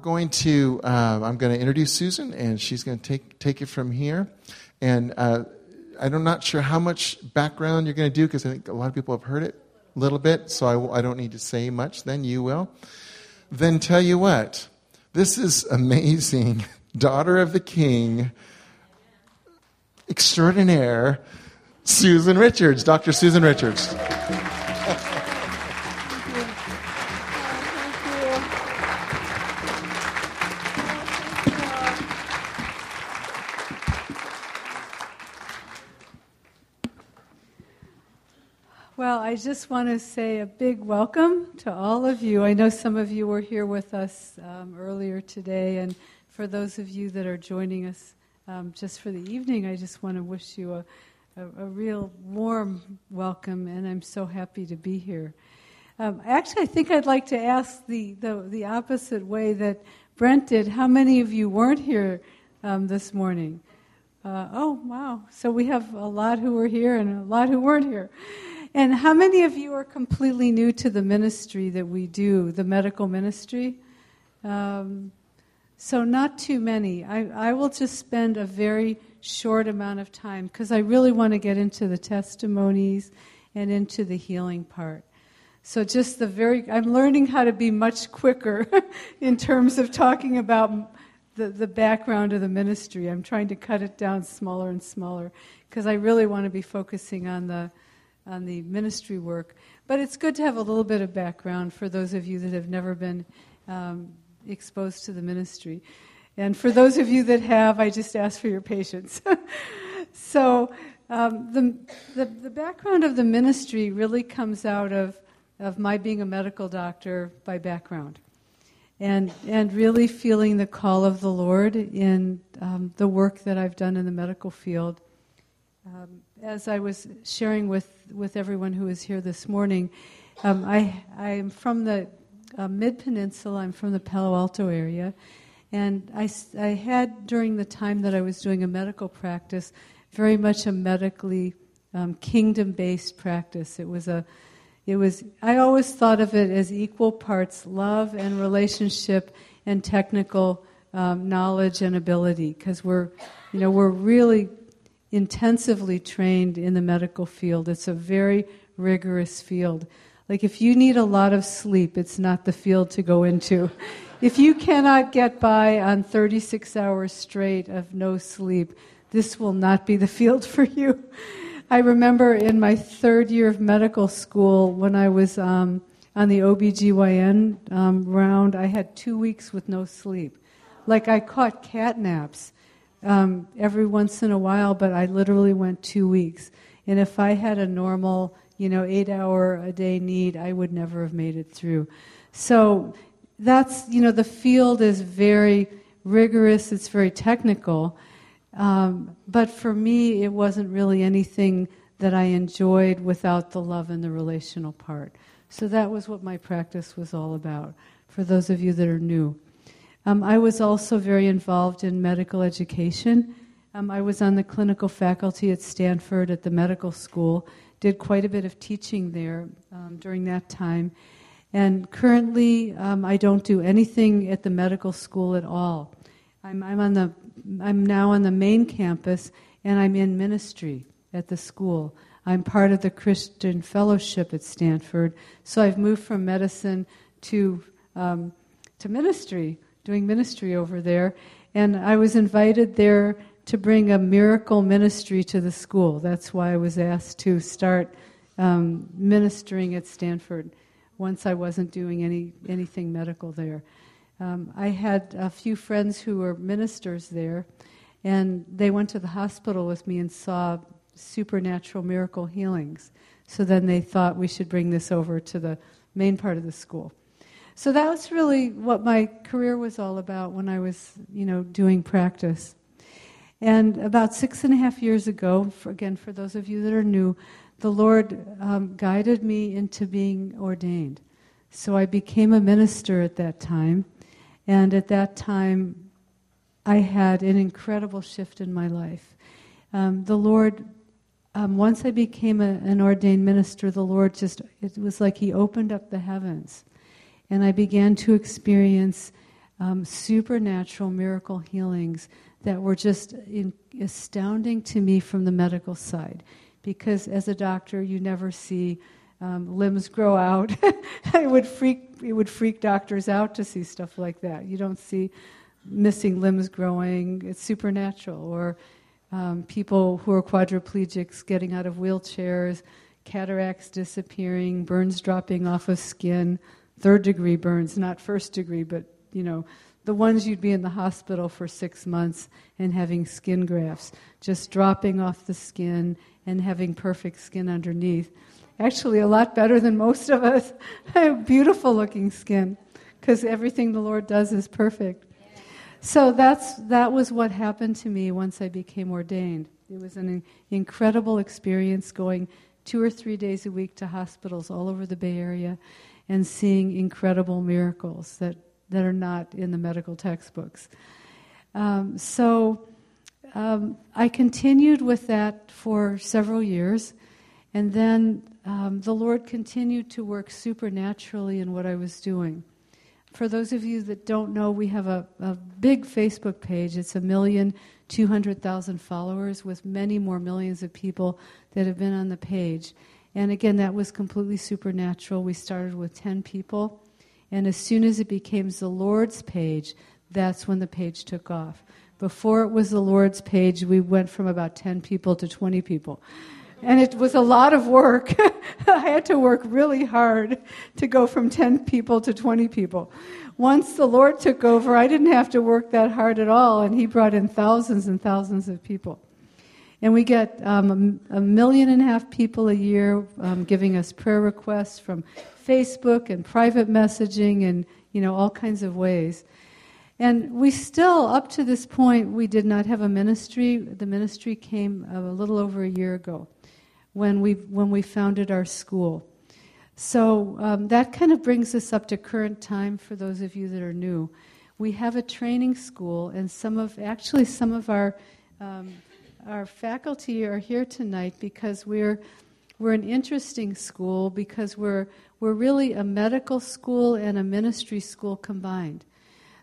going to uh, I'm going to introduce Susan, and she's going to take take it from here. And uh, I'm not sure how much background you're going to do because I think a lot of people have heard it a little bit, so I, I don't need to say much. Then you will. Then tell you what, this is amazing. Daughter of the King, extraordinaire, Susan Richards, Dr. Susan Richards. I just want to say a big welcome to all of you. I know some of you were here with us um, earlier today, and for those of you that are joining us um, just for the evening, I just want to wish you a, a, a, real warm welcome, and I'm so happy to be here. Um, actually, I think I'd like to ask the, the, the, opposite way that Brent did. How many of you weren't here um, this morning? Uh, oh, wow. So we have a lot who were here and a lot who weren't here. And how many of you are completely new to the ministry that we do, the medical ministry? Um, so, not too many. I, I will just spend a very short amount of time because I really want to get into the testimonies and into the healing part. So, just the very, I'm learning how to be much quicker in terms of talking about the, the background of the ministry. I'm trying to cut it down smaller and smaller because I really want to be focusing on the on the ministry work. But it's good to have a little bit of background for those of you that have never been um, exposed to the ministry. And for those of you that have, I just ask for your patience. so, um, the, the, the, background of the ministry really comes out of, of my being a medical doctor by background. And, and really feeling the call of the Lord in um, the work that I've done in the medical field. Um, as I was sharing with, with everyone who is here this morning, um, I, I am from the uh, Mid Peninsula, I'm from the Palo Alto area, and I, I had, during the time that I was doing a medical practice, very much a medically um, kingdom based practice. It was a it was I always thought of it as equal parts love and relationship and technical um, knowledge and ability because we're you know we're really intensively trained in the medical field. It's a very rigorous field. Like if you need a lot of sleep, it's not the field to go into. If you cannot get by on 36 hours straight of no sleep, this will not be the field for you. I remember in my third year of medical school when I was um, on the OBGYN um, round, I had two weeks with no sleep. Like I caught cat naps um, every once in a while, but I literally went two weeks. And if I had a normal, you know, eight hour a day need, I would never have made it through. So that's, you know, the field is very rigorous, it's very technical. Um, but for me, it wasn't really anything that I enjoyed without the love and the relational part. So that was what my practice was all about, for those of you that are new. Um, I was also very involved in medical education. Um, I was on the clinical faculty at Stanford at the medical school, did quite a bit of teaching there um, during that time. And currently, um, I don't do anything at the medical school at all. I'm, I'm, on the, I'm now on the main campus, and I'm in ministry at the school. I'm part of the Christian Fellowship at Stanford, so I've moved from medicine to, um, to ministry doing ministry over there. And I was invited there to bring a miracle ministry to the school. That's why I was asked to start um, ministering at Stanford once I wasn't doing any, anything medical there. Um, I had a few friends who were ministers there, and they went to the hospital with me and saw supernatural miracle healings. So then they thought we should bring this over to the main part of the school. So that was really what my career was all about when I was, you know, doing practice. And about six and a half years ago, for, again, for those of you that are new, the Lord um, guided me into being ordained. So I became a minister at that time. And at that time, I had an incredible shift in my life. Um, the Lord, um, once I became a, an ordained minister, the Lord just, it was like He opened up the heavens and I began to experience um, supernatural miracle healings that were just in, astounding to me from the medical side. Because as a doctor, you never see um, limbs grow out. it would freak it would freak doctors out to see stuff like that. You don't see missing limbs growing. It's supernatural. Or um, people who are quadriplegics getting out of wheelchairs, cataracts disappearing, burns dropping off of skin, third degree burns, not first degree, but you know the ones you'd be in the hospital for six months and having skin grafts, just dropping off the skin and having perfect skin underneath. Actually, a lot better than most of us. Beautiful looking skin, because everything the Lord does is perfect. So that's that was what happened to me once I became ordained. It was an incredible experience going two or three days a week to hospitals all over the Bay Area and seeing incredible miracles that that are not in the medical textbooks. Um, so um, I continued with that for several years, and then um, the Lord continued to work supernaturally in what I was doing. For those of you that don't know, we have a, a big Facebook page. It's a million two hundred thousand followers with many more millions of people that have been on the page. And again, that was completely supernatural. We started with 10 people. And as soon as it became the Lord's page, that's when the page took off. Before it was the Lord's page, we went from about 10 people to 20 people. And it was a lot of work. I had to work really hard to go from 10 people to 20 people. Once the Lord took over, I didn't have to work that hard at all, and He brought in thousands and thousands of people. And we get um, a, a, million and a half people a year um, giving us prayer requests from Facebook and private messaging and you know all kinds of ways. And we still, up to this point, we did not have a ministry. The ministry came a little over a year ago when we when we founded our school. So um, that kind of brings us up to current time for those of you that are new. We have a training school, and some of actually some of our um, our faculty are here tonight because we're we're an interesting school because we're we're really a medical school and a ministry school combined.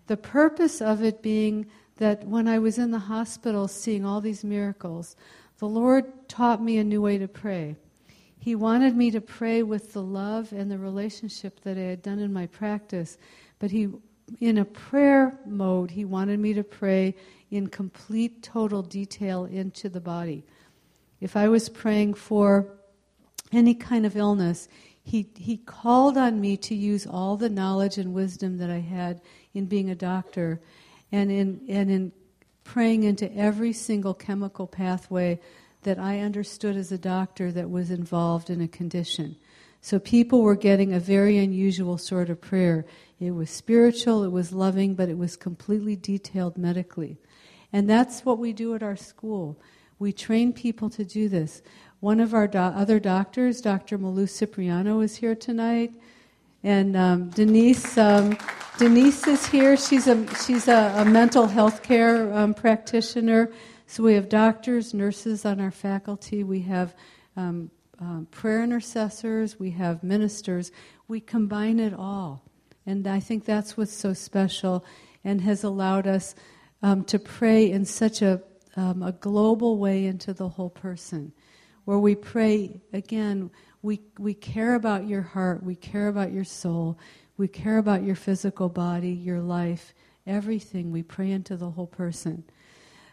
The purpose of it being that when I was in the hospital seeing all these miracles, the Lord taught me a new way to pray. He wanted me to pray with the love and the relationship that I had done in my practice, but he in a prayer mode, he wanted me to pray in complete, total detail into the body. If I was praying for any kind of illness, he, he called on me to use all the knowledge and wisdom that I had in being a doctor and in, and in praying into every single chemical pathway that I understood as a doctor that was involved in a condition. So people were getting a very unusual sort of prayer. It was spiritual, it was loving, but it was completely detailed medically. And that's what we do at our school. We train people to do this. One of our do- other doctors, Dr. Malou Cipriano, is here tonight. And um, Denise, um, Denise is here. She's a she's a, a mental health care um, practitioner. So we have doctors, nurses on our faculty. We have um, um, prayer intercessors. We have ministers. We combine it all, and I think that's what's so special, and has allowed us um, to pray in such a a global way into the whole person where we pray again, we, we care about your heart, we care about your soul, we care about your physical body, your life, everything. We pray into the whole person.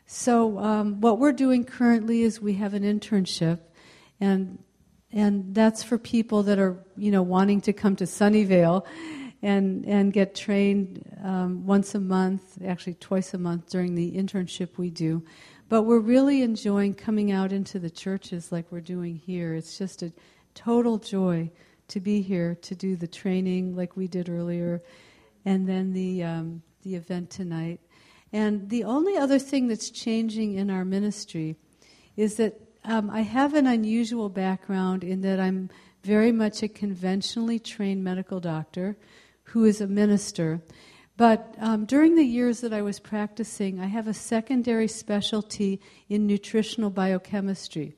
So, um, what we're doing currently is we have an internship, and and that's for people that are you know wanting to come to Sunnyvale and and get trained um, once a month, actually twice a month during the internship we do. But we're really enjoying coming out into the churches like we're doing here. It's just a total joy to be here to do the training like we did earlier, and then the um, the event tonight. And the only other thing that's changing in our ministry is that um, I have an unusual background in that I'm very much a conventionally trained medical doctor who is a minister. But um, during the years that I was practicing, I have a secondary specialty in nutritional biochemistry.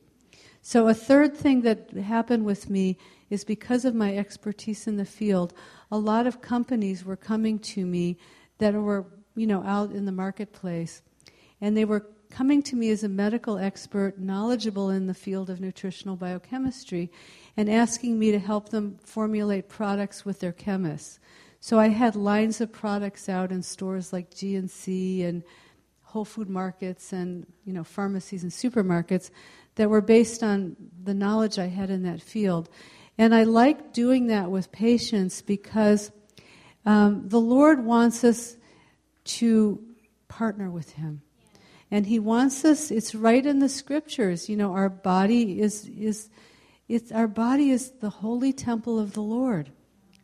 So, a third thing that happened with me is because of my expertise in the field, a lot of companies were coming to me that were, you know, out in the marketplace. And they were coming to me as a medical expert, knowledgeable in the field of nutritional biochemistry, and asking me to help them formulate products with their chemists. So I had lines of products out in stores like GNC and Whole Food markets and you know pharmacies and supermarkets that were based on the knowledge I had in that field. And I like doing that with patients because um, the Lord wants us to partner with Him. And He wants us, it's right in the scriptures, you know, our body is, is it's, our body is the holy temple of the Lord.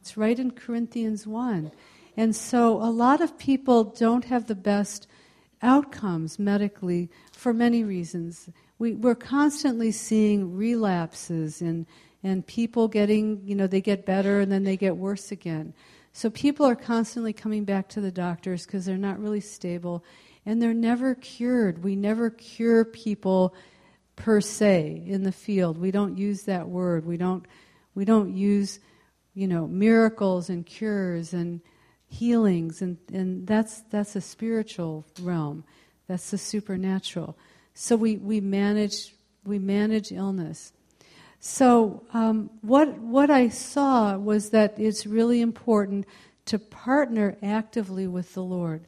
It's right in Corinthians 1. And so a lot of people don't have the best outcomes medically for many reasons. We, we're constantly seeing relapses and, and people getting, you know, they get better and then they get worse again. So people are constantly coming back to the doctors because they're not really stable and they're never cured. We never cure people per se in the field. We don't use that word. We don't we don't use, you know, miracles and cures and healings and, and that's that's a spiritual realm. That's the supernatural. So we, we manage we manage illness. So um, what what I saw was that it's really important to partner actively with the Lord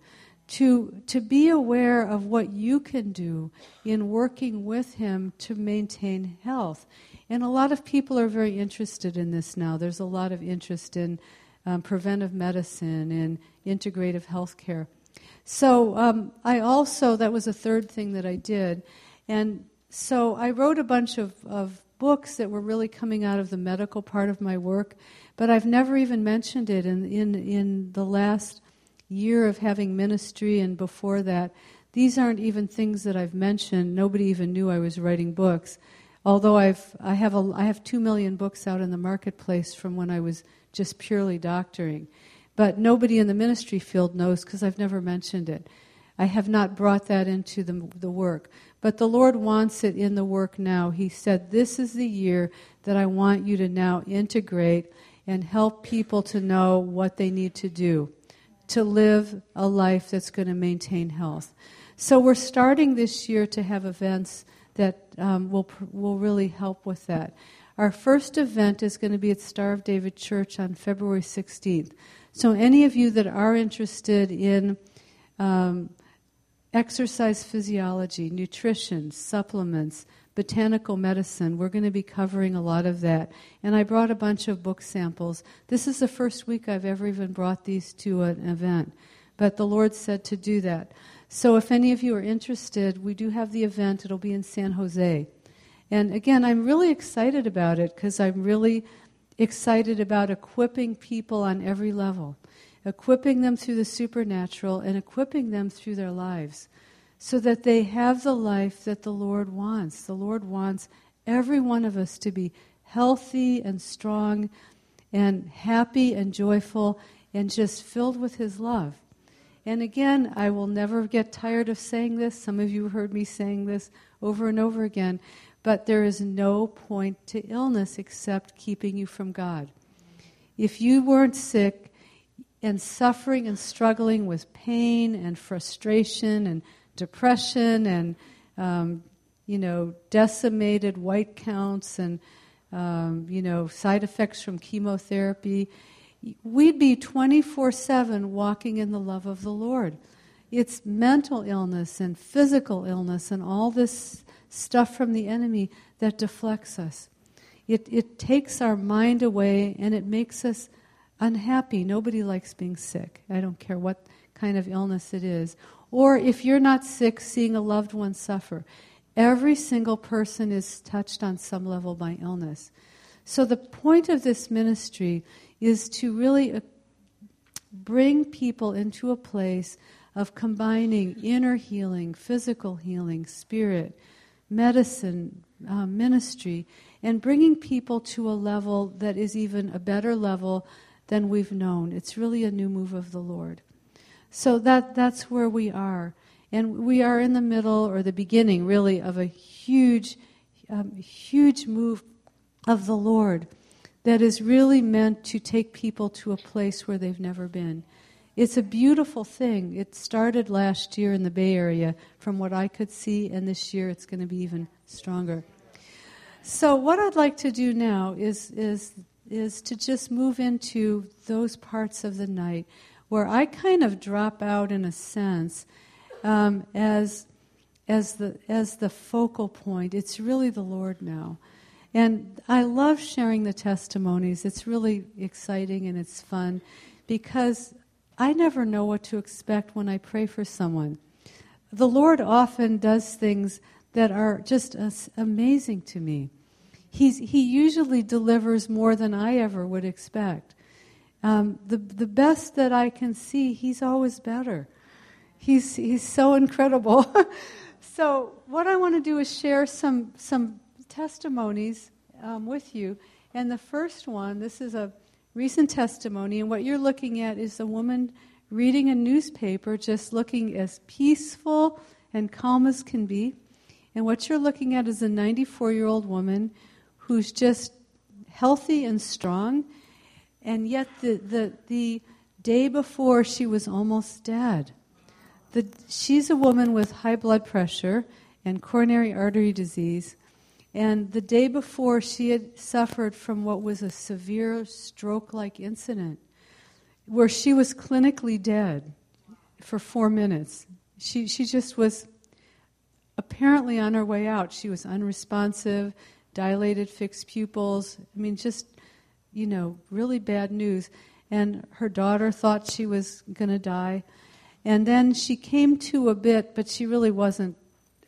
to, to be aware of what you can do in working with Him to maintain health. And a lot of people are very interested in this now. There's a lot of interest in um, preventive medicine and integrative health care. So um, I also, that was a third thing that I did. And so I wrote a bunch of, of books that were really coming out of the medical part of my work, but I've never even mentioned it in, in, in the last year of having ministry and before that, these aren't even things that I've mentioned. Nobody even knew I was writing books. Although I've, I, have a, I have two million books out in the marketplace from when I was just purely doctoring. But nobody in the ministry field knows because I've never mentioned it. I have not brought that into the, the work. But the Lord wants it in the work now. He said, This is the year that I want you to now integrate and help people to know what they need to do to live a life that's going to maintain health. So we're starting this year to have events that um, will will really help with that. Our first event is going to be at Star of David Church on February 16th. So any of you that are interested in um, exercise physiology, nutrition, supplements, botanical medicine. We're going to be covering a lot of that. And I brought a bunch of book samples. This is the first week I've ever even brought these to an event. But the Lord said to do that. So if any of you are interested, we do have the event. It'll be in San Jose. And again, I'm really excited about it because I'm really excited about equipping people on every level, equipping them through the supernatural and equipping them through their lives so that they have the life that the Lord wants. The Lord wants every one of us to be healthy and strong and happy and joyful and just filled with His love. And again, I will never get tired of saying this. Some of you heard me saying this over and over again. But there is no point to illness except keeping you from God. If you weren't sick and suffering and struggling with pain and frustration and depression and um, you know decimated white counts and um, you know side effects from chemotherapy we'd be 24-7 walking in the love of the lord. It's mental illness and physical illness and all this stuff from the enemy that deflects us. It, it takes our mind away and it makes us unhappy nobody likes being sick i don't care what kind of illness it is or if you're not sick, seeing a loved one suffer. Every single person is touched on some level by illness. So the point of this ministry is to really uh, bring people into a place of combining inner healing, physical healing, spirit, medicine, uh, ministry, and bringing people to a level that is even a better level than we've known. It's really a new move of the Lord. So that, that's where we are. And we are in the middle or the beginning, really, of a huge, um, huge move of the Lord that is really meant to take people to a place where they've never been. It's a beautiful thing. It started last year in the Bay Area, from what I could see, and this year it's going to be even stronger. So, what I'd like to do now is, is, is to just move into those parts of the night where I kind of drop out in a sense um, as, as, the, as the focal point. It's really the Lord now. And I love sharing the testimonies. It's really exciting and it's fun because I never know what to expect when I pray for someone. The Lord often does things that are just amazing to me. He's, he usually delivers more than I ever would expect. Um, the, the best that I can see, he's always better. He's, he's so incredible. so, what I want to do is share some, some testimonies um, with you. And the first one, this is a recent testimony, and what you're looking at is a woman reading a newspaper, just looking as peaceful and calm as can be. And what you're looking at is a 94 year old woman who's just healthy and strong, and yet the, the, the day before she was almost dead. The, she's a woman with high blood pressure and coronary artery disease. And the day before, she had suffered from what was a severe stroke like incident where she was clinically dead for four minutes. She, she just was apparently on her way out. She was unresponsive, dilated fixed pupils. I mean, just, you know, really bad news. And her daughter thought she was going to die. And then she came to a bit, but she really wasn't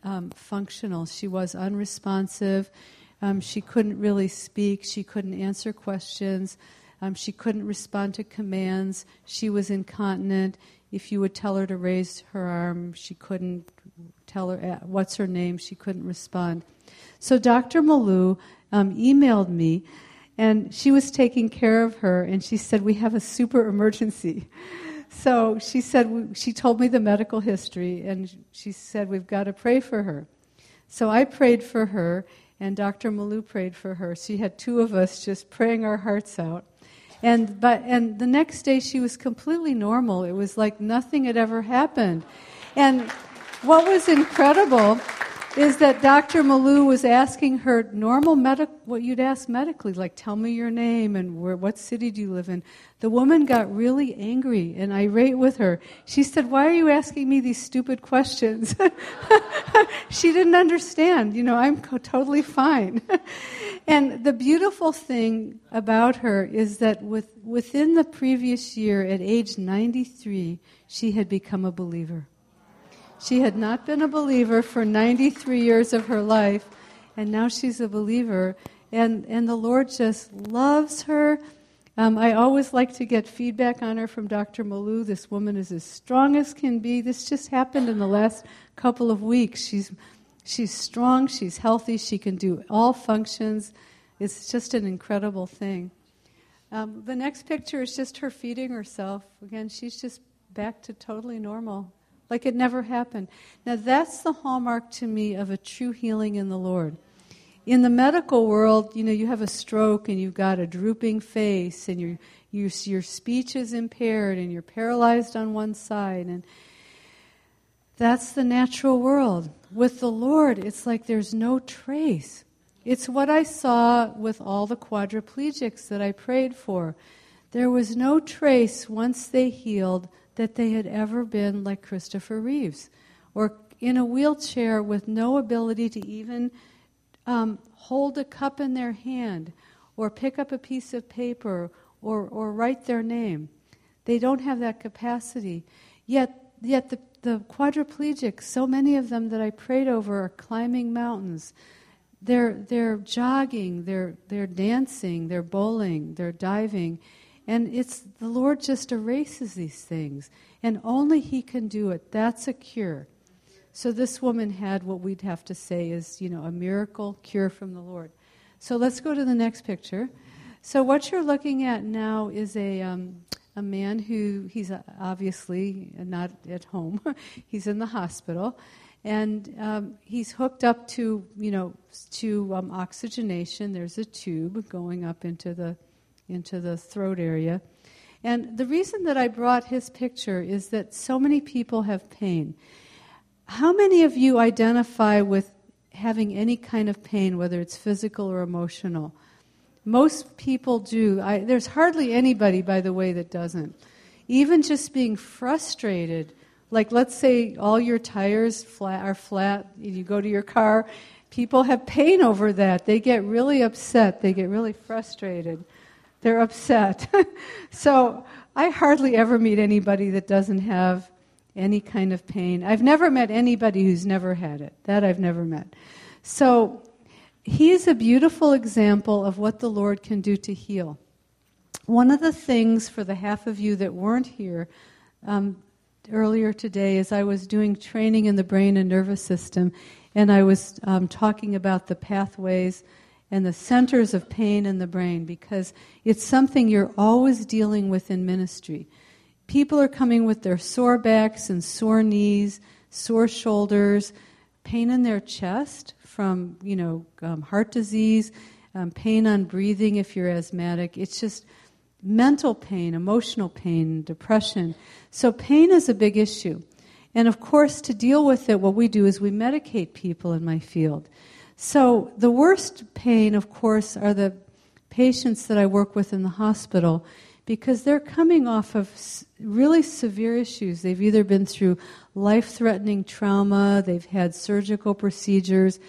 um, functional. She was unresponsive. Um, she couldn't really speak. She couldn't answer questions. Um, she couldn't respond to commands. She was incontinent. If you would tell her to raise her arm, she couldn't tell her uh, what's her name. She couldn't respond. So Dr. Malou um, emailed me, and she was taking care of her, and she said, "We have a super emergency." So she said, she told me the medical history, and she said, We've got to pray for her. So I prayed for her, and Dr. Malou prayed for her. She had two of us just praying our hearts out. And, but, and the next day she was completely normal. It was like nothing had ever happened. And what was incredible is that Dr. Malou was asking her normal medic, what you'd ask medically, like tell me your name and where, what city do you live in. The woman got really angry and irate with her. She said, "Why are you asking me these stupid questions?" she didn't understand. You know, I'm co- totally fine. and the beautiful thing about her is that with, within the previous year, at age 93, she had become a believer. She had not been a believer for 93 years of her life, and now she's a believer. And, and the Lord just loves her. Um, I always like to get feedback on her from Dr. Malou. This woman is as strong as can be. This just happened in the last couple of weeks. She's, she's strong, she's healthy, she can do all functions. It's just an incredible thing. Um, the next picture is just her feeding herself. Again, she's just back to totally normal like it never happened. Now, that's the hallmark to me of a true healing in the Lord. In the medical world, you know, you have a stroke and you've got a drooping face and your, your, your speech is impaired and you're paralyzed on one side. And that's the natural world. With the Lord, it's like there's no trace. It's what I saw with all the quadriplegics that I prayed for. There was no trace once they healed that they had ever been like Christopher Reeves or in a wheelchair with no ability to even um, hold a cup in their hand or pick up a piece of paper or, or write their name. They don't have that capacity. Yet, yet the, the quadriplegics, so many of them that I prayed over, are climbing mountains. They're, they're jogging, they're, they're dancing, they're bowling, they're diving. And it's the Lord just erases these things, and only He can do it. That's a cure. So this woman had what we'd have to say is, you know, a miracle cure from the Lord. So let's go to the next picture. So what you're looking at now is a um, a man who he's obviously not at home. he's in the hospital, and um, he's hooked up to you know to um, oxygenation. There's a tube going up into the into the throat area. And the reason that I brought his picture is that so many people have pain. How many of you identify with having any kind of pain, whether it's physical or emotional? Most people do. I, there's hardly anybody, by the way, that doesn't. Even just being frustrated, like let's say all your tires flat, are flat, you go to your car, people have pain over that. They get really upset, they get really frustrated. They're upset. so I hardly ever meet anybody that doesn't have any kind of pain. I've never met anybody who's never had it. That I've never met. So he is a beautiful example of what the Lord can do to heal. One of the things for the half of you that weren't here um, earlier today is I was doing training in the brain and nervous system, and I was um, talking about the pathways and the centers of pain in the brain because it's something you're always dealing with in ministry. People are coming with their sore backs and sore knees, sore shoulders, pain in their chest from, you know, um, heart disease, um, pain on breathing if you're asthmatic. It's just mental pain, emotional pain, depression. So pain is a big issue. And of course, to deal with it, what we do is we medicate people in my field. So, the worst pain, of course, are the patients that I work with in the hospital because they're coming off of really severe issues. They've either been through life threatening trauma, they've had surgical procedures.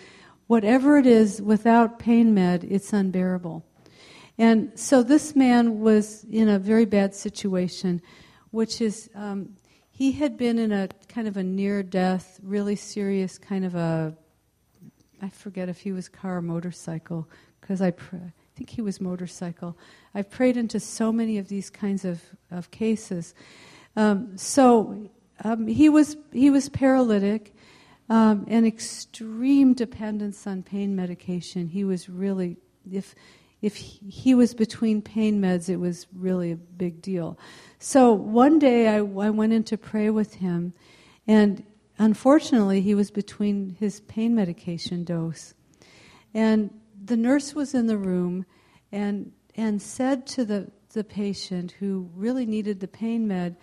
Whatever it is, without pain med, it's unbearable. And so this man was in a very bad situation, which is um, he had been in a kind of a near death, really serious kind of a I forget if he was car or motorcycle, because I, pr- I think he was motorcycle. I've prayed into so many of these kinds of, of cases. Um, so um, he, was, he was paralytic, um, and extreme dependence on pain medication. He was really, if, if he was between pain meds, it was really a big deal. So one day I, I went in to pray with him, and Unfortunately, he was between his pain medication dose. And the nurse was in the room and, and said to the, the patient who really needed the pain med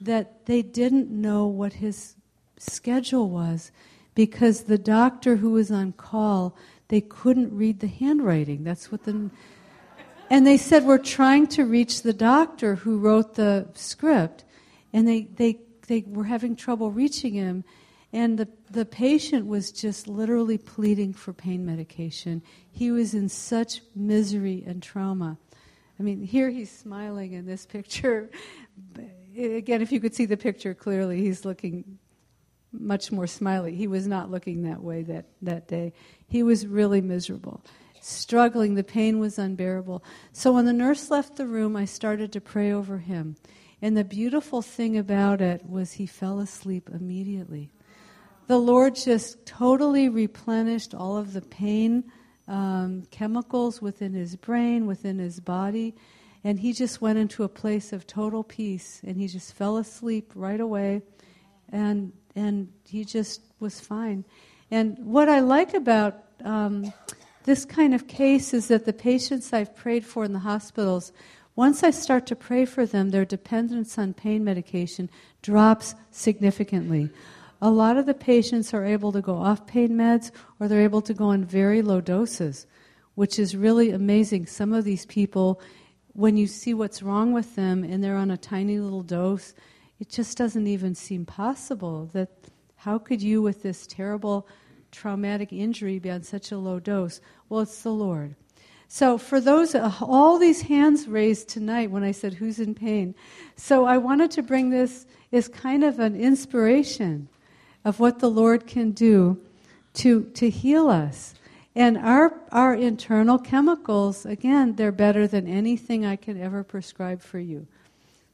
that they didn't know what his schedule was because the doctor who was on call they couldn't read the handwriting that's what the and they said we're trying to reach the doctor who wrote the script and they they they were having trouble reaching him and the, the patient was just literally pleading for pain medication. He was in such misery and trauma. I mean, here he's smiling in this picture. Again, if you could see the picture clearly, he's looking much more smiley. He was not looking that way that, that day. He was really miserable, struggling. The pain was unbearable. So when the nurse left the room, I started to pray over him. And the beautiful thing about it was he fell asleep immediately the Lord just totally replenished all of the pain um, chemicals within his brain, within his body, and he just went into a place of total peace. And he just fell asleep right away, and and he just was fine. And what I like about um, this kind of case is that the patients I've prayed for in the hospitals, once I start to pray for them, their dependence on pain medication drops significantly. A lot of the patients are able to go off pain meds or they're able to go on very low doses, which is really amazing. Some of these people, when you see what's wrong with them and they're on a tiny little dose, it just doesn't even seem possible that how could you, with this terrible traumatic injury, be on such a low dose? Well, it's the Lord. So, for those, uh, all these hands raised tonight when I said, Who's in pain? So, I wanted to bring this as kind of an inspiration of what the Lord can do to, to heal us. And our, our internal chemicals, again, they're better than anything I can ever prescribe for you.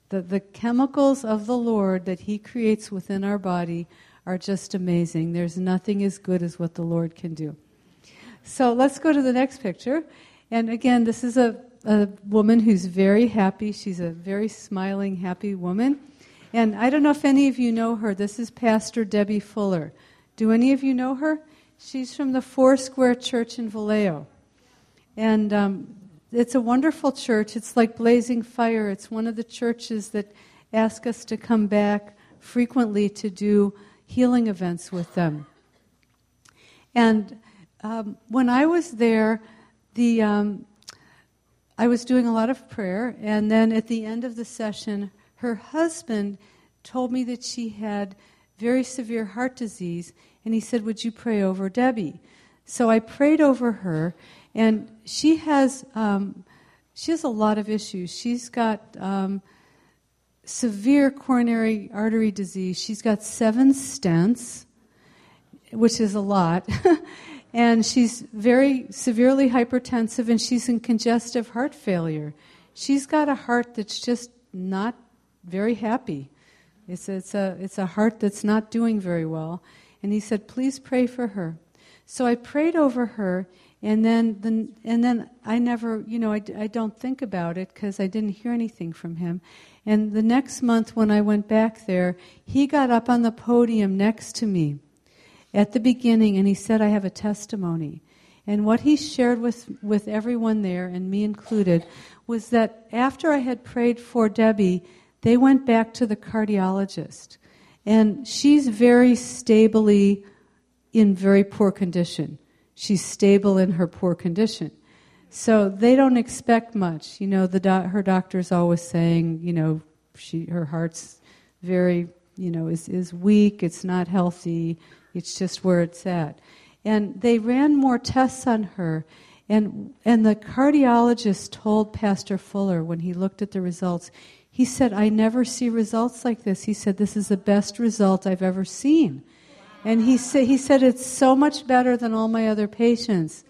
The, the chemicals of the Lord that He creates within our body are just amazing. There's nothing as good as what the Lord can do. So let's go to the next picture. And again, this is a, a woman who's very happy. She's a very smiling, happy woman. And I don't know if any of you know her. This is Pastor Debbie Fuller. Do any of you know her? She's from the Four Square Church in Vallejo. And um, it's a wonderful church. It's like Blazing Fire. It's one of the churches that ask us to come back frequently to do healing events with them. And um, when I was there, the um, I was doing a lot of prayer, and then at the end of the session, her husband told me that she had very severe heart disease, and he said, "Would you pray over Debbie?" So I prayed over her, and she has um, she has a lot of issues. She's got um, severe coronary artery disease. She's got seven stents, which is a lot. and she's very severely hypertensive and she's in congestive heart failure. She's got a heart that's just not very happy. It's, it's, a, it's a heart that's not doing very well. And he said, Please pray for her. So I prayed over her, and then, the, and then I never, you know, I, I don't think about it because I didn't hear anything from him. And the next month, when I went back there, he got up on the podium next to me at the beginning and he said, I have a testimony. And what he shared with, with everyone there, and me included, was that after I had prayed for Debbie, they went back to the cardiologist. And she's very stably in very poor condition. She's stable in her poor condition. So they don't expect much. You know, the do- her doctor's always saying, you know, she her heart's very, you know, is is weak. It's not healthy. It's just where it's at. And they ran more tests on her. And, and the cardiologist told Pastor Fuller when he looked at the results, he said, I never see results like this. He said, This is the best result I've ever seen. And he, sa- he said, It's so much better than all my other patients.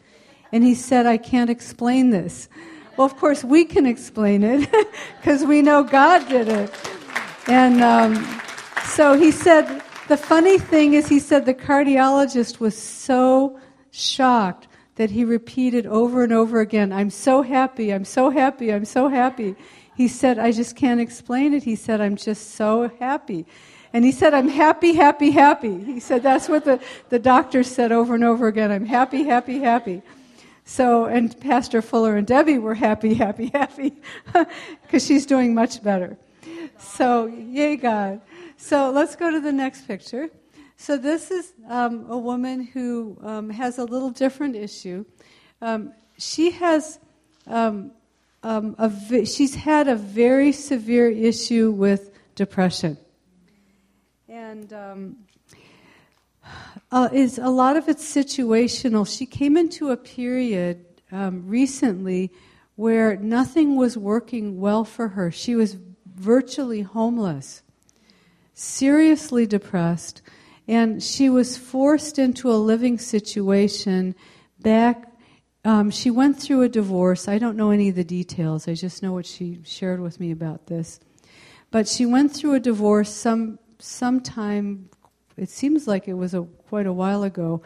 And he said, I can't explain this. Well, of course, we can explain it because we know God did it. And um, so he said, the funny thing is, he said the cardiologist was so shocked that he repeated over and over again, I'm so happy, I'm so happy, I'm so happy. He said, I just can't explain it. He said, I'm just so happy. And he said, I'm happy, happy, happy. He said, that's what the, the doctor said over and over again. I'm happy, happy, happy. So, and Pastor Fuller and Debbie were happy, happy, happy, because she's doing much better. So, yay, God. So let's go to the next picture. So this is um, a woman who um, has a little different issue. Um, she has um, um, a she's had a very severe issue with depression, and um, uh, is a lot of it's situational. She came into a period recently where nothing was working well for her. She was virtually homeless seriously depressed, and she was forced into a living situation back. Um, she went through a divorce. I don't know any of the details. I just know what she shared with me about this. But she went through a divorce some sometime. It seems like it was a, quite a while ago,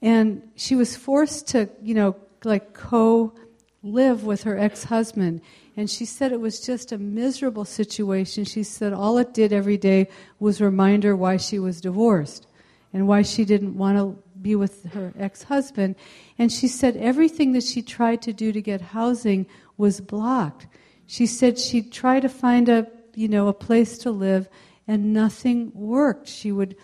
and she was forced to, you know, like co live with her ex husband. And she said it was just a miserable situation. She said all it did every day was remind her why she was divorced and why she didn't want to be with her ex husband. And she said everything that she tried to do to get housing was blocked. She said she tried to find a you know a place to live and nothing worked. She would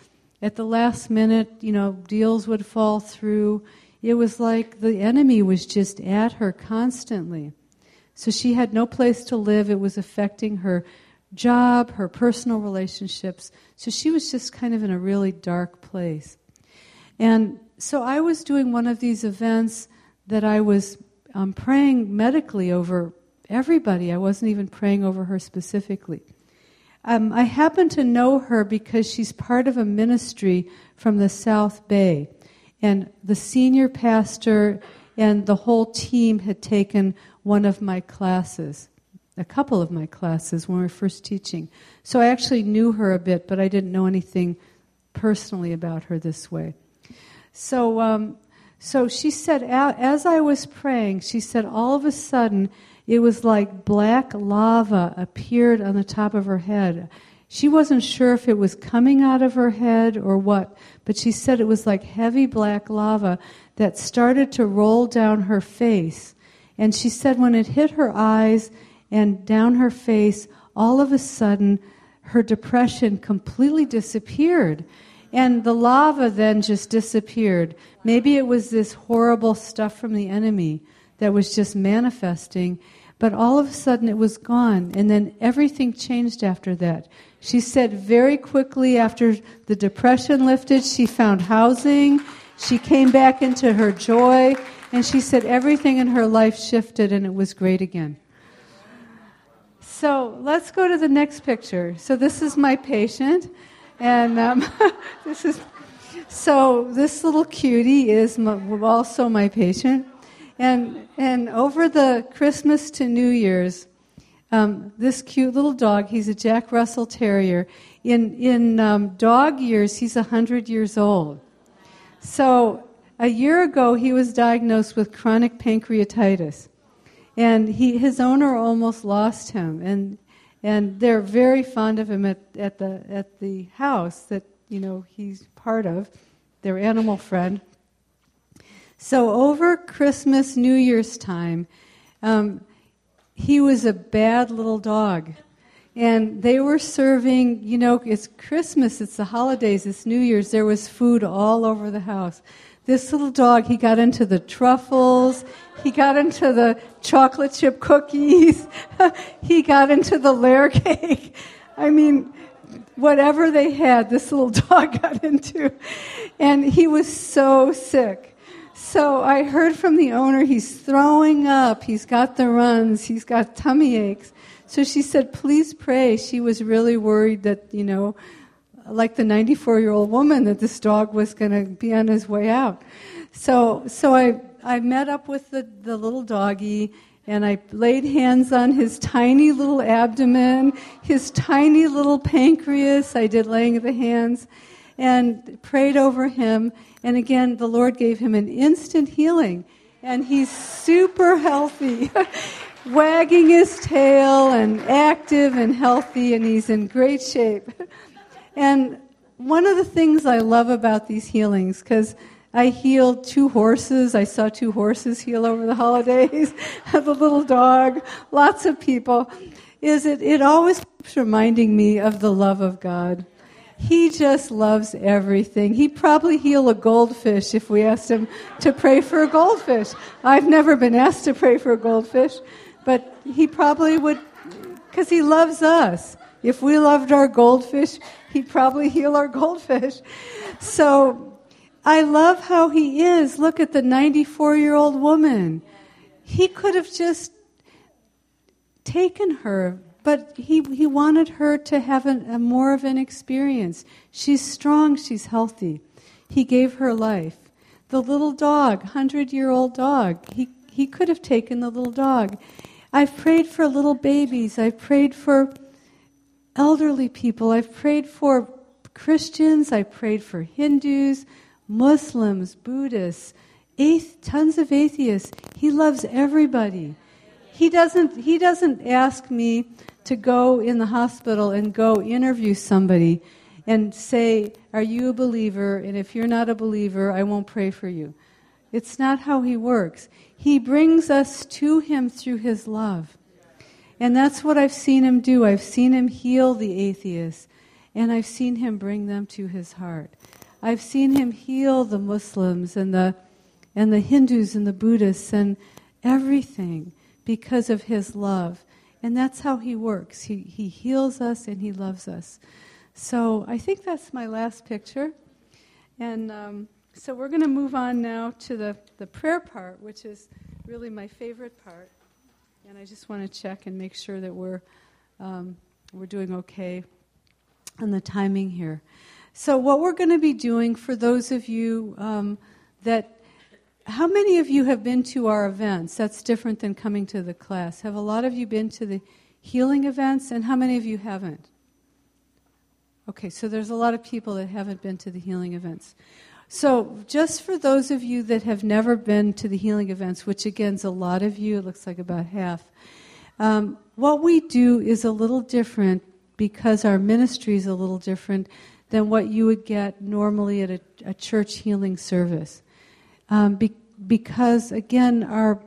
at the last minute, you know, deals would fall through. It was like the enemy was just at her constantly. So she had no place to live. It was affecting her job, her personal relationships. So she was just kind of in a really dark place. And so I was doing one of these events that I was um, praying medically over everybody. I wasn't even praying over her specifically. Um, I happen to know her because she's part of a ministry from the South Bay. And the senior pastor and the whole team had taken one of my classes, a couple of my classes when we were first teaching. So I actually knew her a bit, but I didn't know anything personally about her this way. So, um, so she said, as I was praying, she said, all of a sudden, it was like black lava appeared on the top of her head. She wasn't sure if it was coming out of her head or what, but she said it was like heavy black lava that started to roll down her face And she said when it hit her eyes and down her face, all of a sudden her depression completely disappeared. And the lava then just disappeared. Maybe it was this horrible stuff from the enemy that was just manifesting, but all of a sudden it was gone. And then everything changed after that. She said very quickly after the depression lifted, she found housing. She came back into her joy. And she said everything in her life shifted and it was great again. So let's go to the next picture. So this is my patient, and um, this is so this little cutie is also my patient, and and over the Christmas to New Year's, um, this cute little dog. He's a Jack Russell Terrier. In in um, dog years, he's hundred years old. So a year ago, he was diagnosed with chronic pancreatitis and he, his owner almost lost him. And, and they're very fond of him at, at, the, at the house that you know he's part of, their animal friend. So over Christmas, New Year's time, um, he was a bad little dog. And they were serving, you know, it's Christmas, it's the holidays, it's New Year's. There was food all over the house. This little dog, he got into the truffles, he got into the chocolate chip cookies, he got into the layer cake. I mean, whatever they had, this little dog got into. And he was so sick. So I heard from the owner he's throwing up, he's got the runs, he's got tummy aches. So she said, please pray. She was really worried that, you know, like the 94 year old woman that this dog was going to be on his way out. So, so I, I met up with the, the little doggy and I laid hands on his tiny little abdomen, his tiny little pancreas. I did laying of the hands and prayed over him. And again, the Lord gave him an instant healing. And he's super healthy, wagging his tail and active and healthy, and he's in great shape. And one of the things I love about these healings, because I healed two horses. I saw two horses heal over the holidays, the little dog, lots of people, is it, it always keeps reminding me of the love of God. He just loves everything. He'd probably heal a goldfish if we asked him to pray for a goldfish. I've never been asked to pray for a goldfish, but he probably would, because he loves us. If we loved our goldfish, he'd probably heal our goldfish. So I love how he is. Look at the 94 year old woman. He could have just taken her, but he, he wanted her to have an, a more of an experience. She's strong, she's healthy. He gave her life. The little dog, 100 year old dog, he, he could have taken the little dog. I've prayed for little babies. I've prayed for elderly people. I've prayed for Christians, I've prayed for Hindus, Muslims, Buddhists, tons of atheists. He loves everybody. He doesn't, he doesn't ask me to go in the hospital and go interview somebody and say, Are you a believer? And if you're not a believer, I won't pray for you. It's not how he works. He brings us to him through his love. And that's what I've seen him do. I've seen him heal the atheists, and I've seen him bring them to his heart. I've seen him heal the Muslims and the, and the Hindus and the Buddhists and everything because of his love. And that's how he works. He, he heals us and he loves us. So I think that's my last picture. And um, so we're going to move on now to the, the prayer part, which is really my favorite part. And I just want to check and make sure that we're, um, we're doing okay on the timing here. So, what we're going to be doing for those of you um, that, how many of you have been to our events? That's different than coming to the class. Have a lot of you been to the healing events, and how many of you haven't? Okay, so there's a lot of people that haven't been to the healing events. So, just for those of you that have never been to the healing events, which again is a lot of you, it looks like about half, um, what we do is a little different because our ministry is a little different than what you would get normally at a, a church healing service. Um, be, because, again, our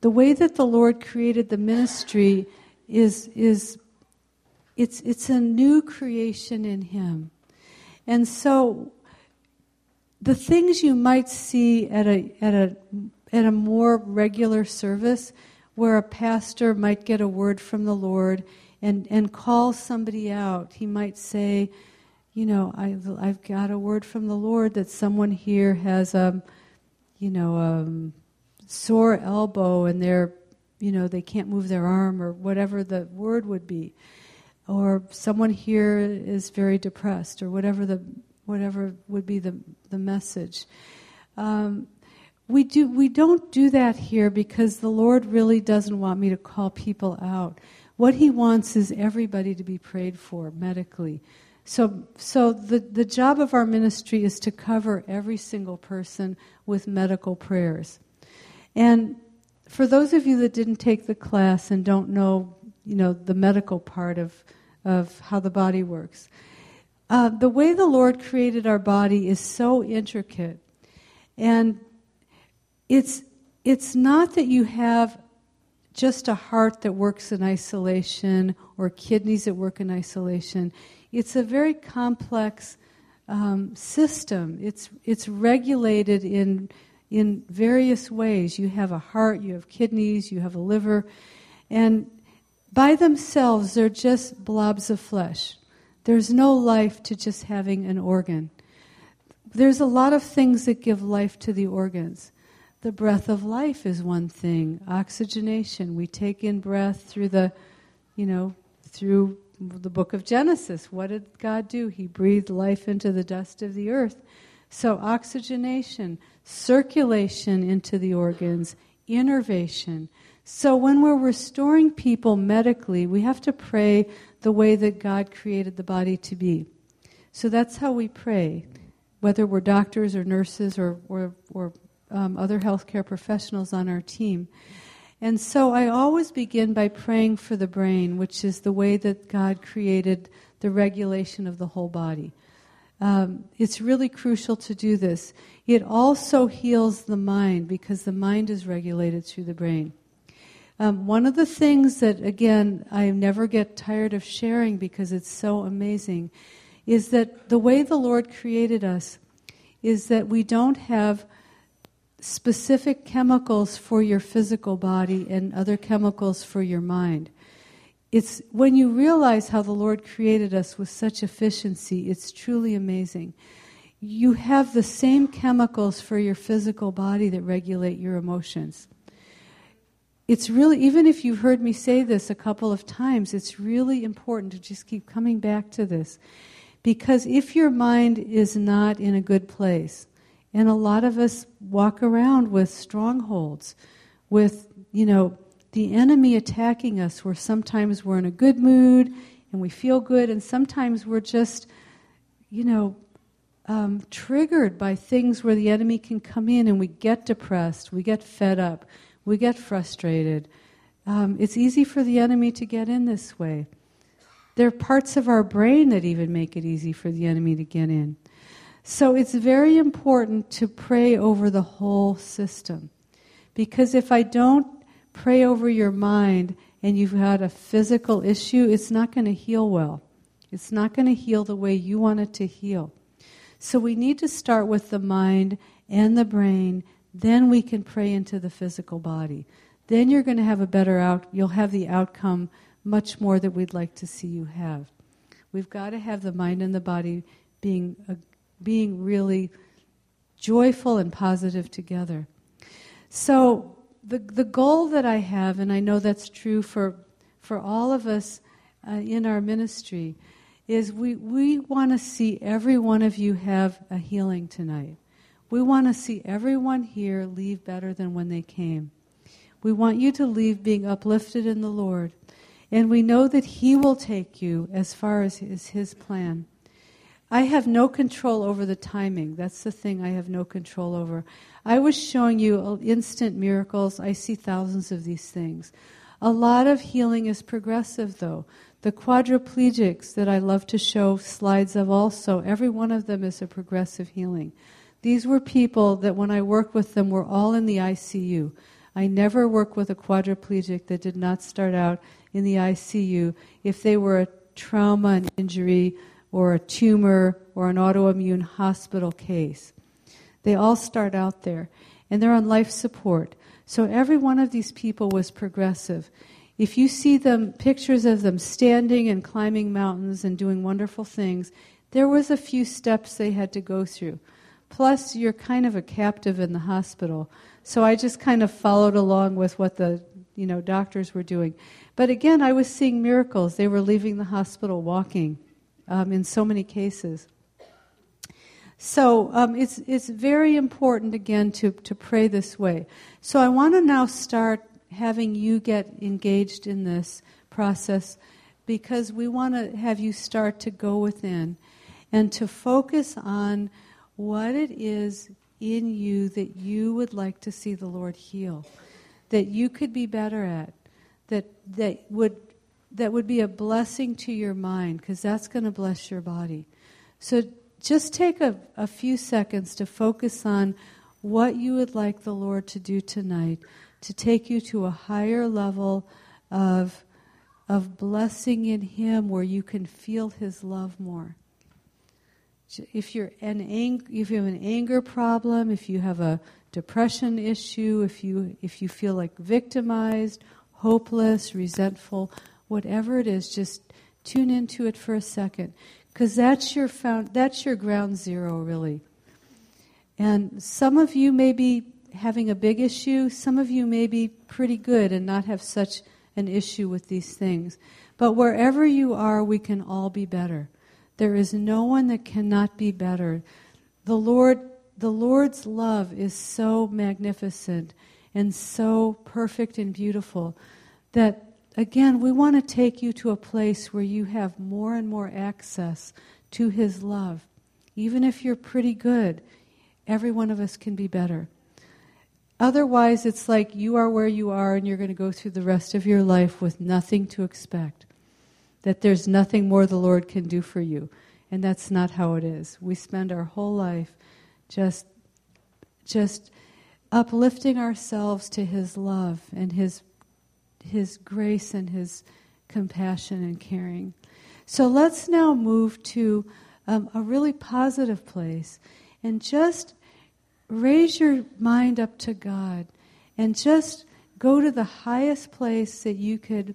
the way that the Lord created the ministry is, is it's, it's a new creation in Him. And so the things you might see at a, at a, at a more regular service where a pastor might get a word from the Lord and, and call somebody out, he might say, you know, I've, I've got a word from the Lord that someone here has a, you know, a sore elbow and they're, you know, they can't move their arm or whatever the word would be. Or someone here is very depressed or whatever the whatever would be the, the message. Um, we, do, we don't do that here because the Lord really doesn't want me to call people out. What He wants is everybody to be prayed for medically. So, so the, the job of our ministry is to cover every single person with medical prayers. And for those of you that didn't take the class and don't know, you know, the medical part of, of how the body works, uh, the way the Lord created our body is so intricate. And it's, it's not that you have just a heart that works in isolation or kidneys that work in isolation. It's a very complex um, system. It's, it's regulated in, in various ways. You have a heart, you have kidneys, you have a liver, and by themselves, they're just blobs of flesh. There's no life to just having an organ. There's a lot of things that give life to the organs. The breath of life is one thing. Oxygenation. We take in breath through the, you know, through the book of Genesis. What did God do? He breathed life into the dust of the earth. So, oxygenation, circulation into the organs, innervation. So, when we're restoring people medically, we have to pray the way that God created the body to be. So that's how we pray, whether we're doctors or nurses or, or, or um, other healthcare professionals on our team. And so I always begin by praying for the brain, which is the way that God created the regulation of the whole body. Um, it's really crucial to do this. It also heals the mind because the mind is regulated through the brain. Um, one of the things that, again, I never get tired of sharing because it's so amazing is that the way the Lord created us is that we don't have specific chemicals for your physical body and other chemicals for your mind. It's when you realize how the Lord created us with such efficiency, it's truly amazing. You have the same chemicals for your physical body that regulate your emotions it's really, even if you've heard me say this a couple of times, it's really important to just keep coming back to this. Because if your mind is not in a good place, and a lot of us walk around with strongholds, with, you know, the enemy attacking us, where sometimes we're in a good mood and we feel good, and sometimes we're just, you know, um, triggered by things where the enemy can come in and we get depressed, we get fed up we get frustrated. Um, it's easy for the enemy to get in this way. There are parts of our brain that even make it easy for the enemy to get in. So it's very important to pray over the whole system. Because if I don't pray over your mind and you've had a physical issue, it's not going to heal well. It's not going to heal the way you want it to heal. So we need to start with the mind and the brain then we can pray into the physical body. Then you're going to have a better out you'll have the outcome much more that we'd like to see you have. We've got to have the mind and the body being uh, being really joyful and positive together. So the the goal that I have and I know that's true for for all of us uh, in our ministry is we, we want to see every one of you have a healing tonight. We want to see everyone here leave better than when they came. We want you to leave being uplifted in the Lord. And we know that He will take you as far as is His plan. I have no control over the timing. That's the thing I have no control over. I was showing you instant miracles. I see thousands of these things. A lot of healing is progressive, though. The quadriplegics that I love to show slides of also, every one of them is a progressive healing. These were people that when I worked with them were all in the ICU. I never work with a quadriplegic that did not start out in the ICU if they were a trauma and injury or a tumor or an autoimmune hospital case. They all start out there and they're on life support. So every one of these people was progressive. If you see them pictures of them standing and climbing mountains and doing wonderful things, there was a few steps they had to go through. Plus, you're kind of a captive in the hospital. So I just kind of followed along with what the you know doctors were doing. But again, I was seeing miracles. They were leaving the hospital walking um, in so many cases. So um, it's it's very important again to to pray this way. So I want to now start having you get engaged in this process because we want to have you start to go within and to focus on what it is in you that you would like to see the Lord heal, that you could be better at, that that would that would be a blessing to your mind because that's going to bless your body. So just take a, a few seconds to focus on what you would like the Lord to do tonight to take you to a higher level of of blessing in him where you can feel his love more if you're an ang- if you have an anger problem, if you have a depression issue, if you if you feel like victimized, hopeless, resentful, whatever it is, just tune into it for a second, because that's your found that's your ground zero really. And some of you may be having a big issue. Some of you may be pretty good and not have such an issue with these things. But wherever you are, we can all be better. There is no one that cannot be better. The Lord, the Lord's love is so magnificent and so perfect and beautiful that again, we want to take you to a place where you have more and more access to His love. Even if you're pretty good, every one of us can be better. Otherwise, it's like you are where you are and you're going to go through the rest of your life with nothing to expect that there's nothing more the Lord can do for you. And that's not how it is. We spend our whole life just just uplifting ourselves to his love and his his grace and his compassion and caring. So let's now move to um, a really positive place and just raise your mind up to God and just go to the highest place that you could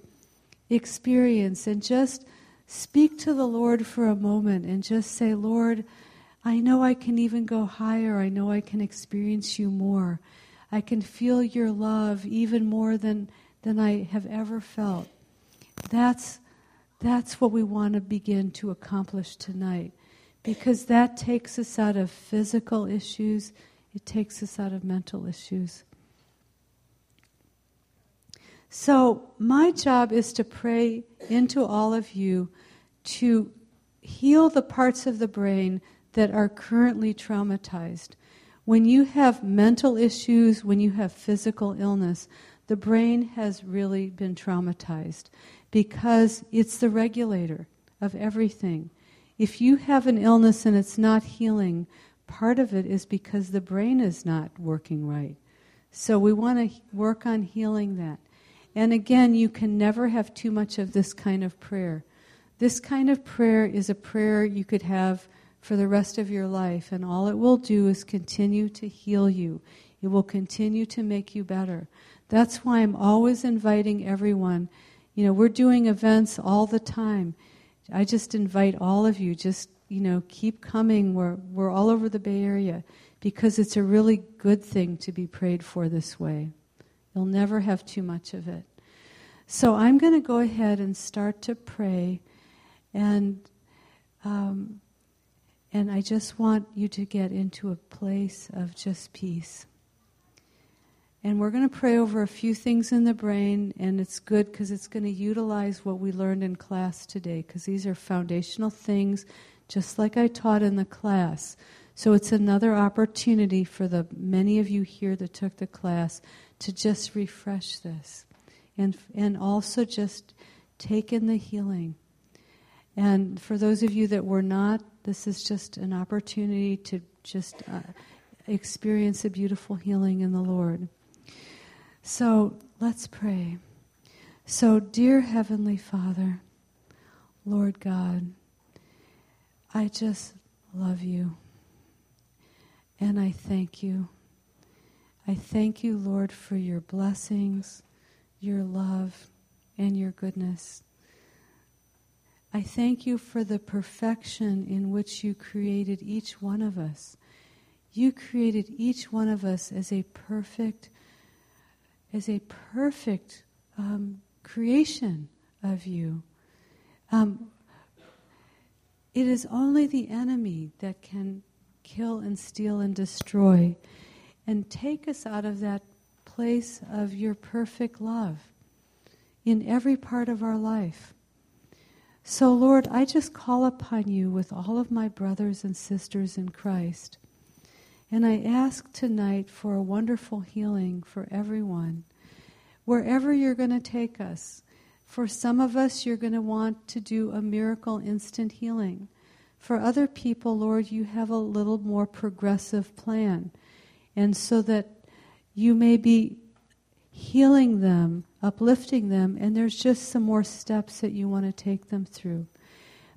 experience and just speak to the Lord for a moment and just say, Lord, I know I can even go higher. I know I can experience you more. I can feel your love even more than, than I have ever felt. That's, that's what we want to begin to accomplish tonight because that takes us out of physical issues, it takes us out of mental issues. So, my job is to pray into all of you to heal the parts of the brain that are currently traumatized. When you have mental issues, when you have physical illness, the brain has really been traumatized because it's the regulator of everything. If you have an illness and it's not healing, part of it is because the brain is not working right. So we want to work on healing that. And again, you can never have too much of this kind of prayer. This kind of prayer is a prayer you could have for the rest of your life, and all it will do is continue to heal you. It will continue to make you better. That's why I'm always inviting everyone. You know, we're doing events all the time. I just invite all of you, just, you know, keep coming. We're, we're all over the Bay Area because it's a really good thing to be prayed for this way. You'll never have too much of it. So I'm going to go ahead and start to pray, and um, and I just want you to get into a place of just peace. And we're going to pray over a few things in the brain, and it's good because it's going to utilize what we learned in class today, because these are foundational things, just like I taught in the class. So it's another opportunity for the many of you here that took the class to just refresh this and, and also just take in the healing. And for those of you that were not, this is just an opportunity to just uh, experience a beautiful healing in the Lord. So let's pray. So, dear Heavenly Father, Lord God, I just love you. And I thank you. I thank you, Lord, for your blessings, your love, and your goodness. I thank you for the perfection in which you created each one of us. You created each one of us as a perfect, as a perfect um, creation of you. Um, it is only the enemy that can kill and steal and destroy and take us out of that place of your perfect love in every part of our life. So, Lord, I just call upon you with all of my brothers and sisters in Christ. And I ask tonight for a wonderful healing for everyone, wherever you're going to take us. For some of us, you're going to want to do a miracle instant healing. For other people, Lord, you have a little more progressive plan. And so that you may be healing them, uplifting them, and there's just some more steps that you want to take them through.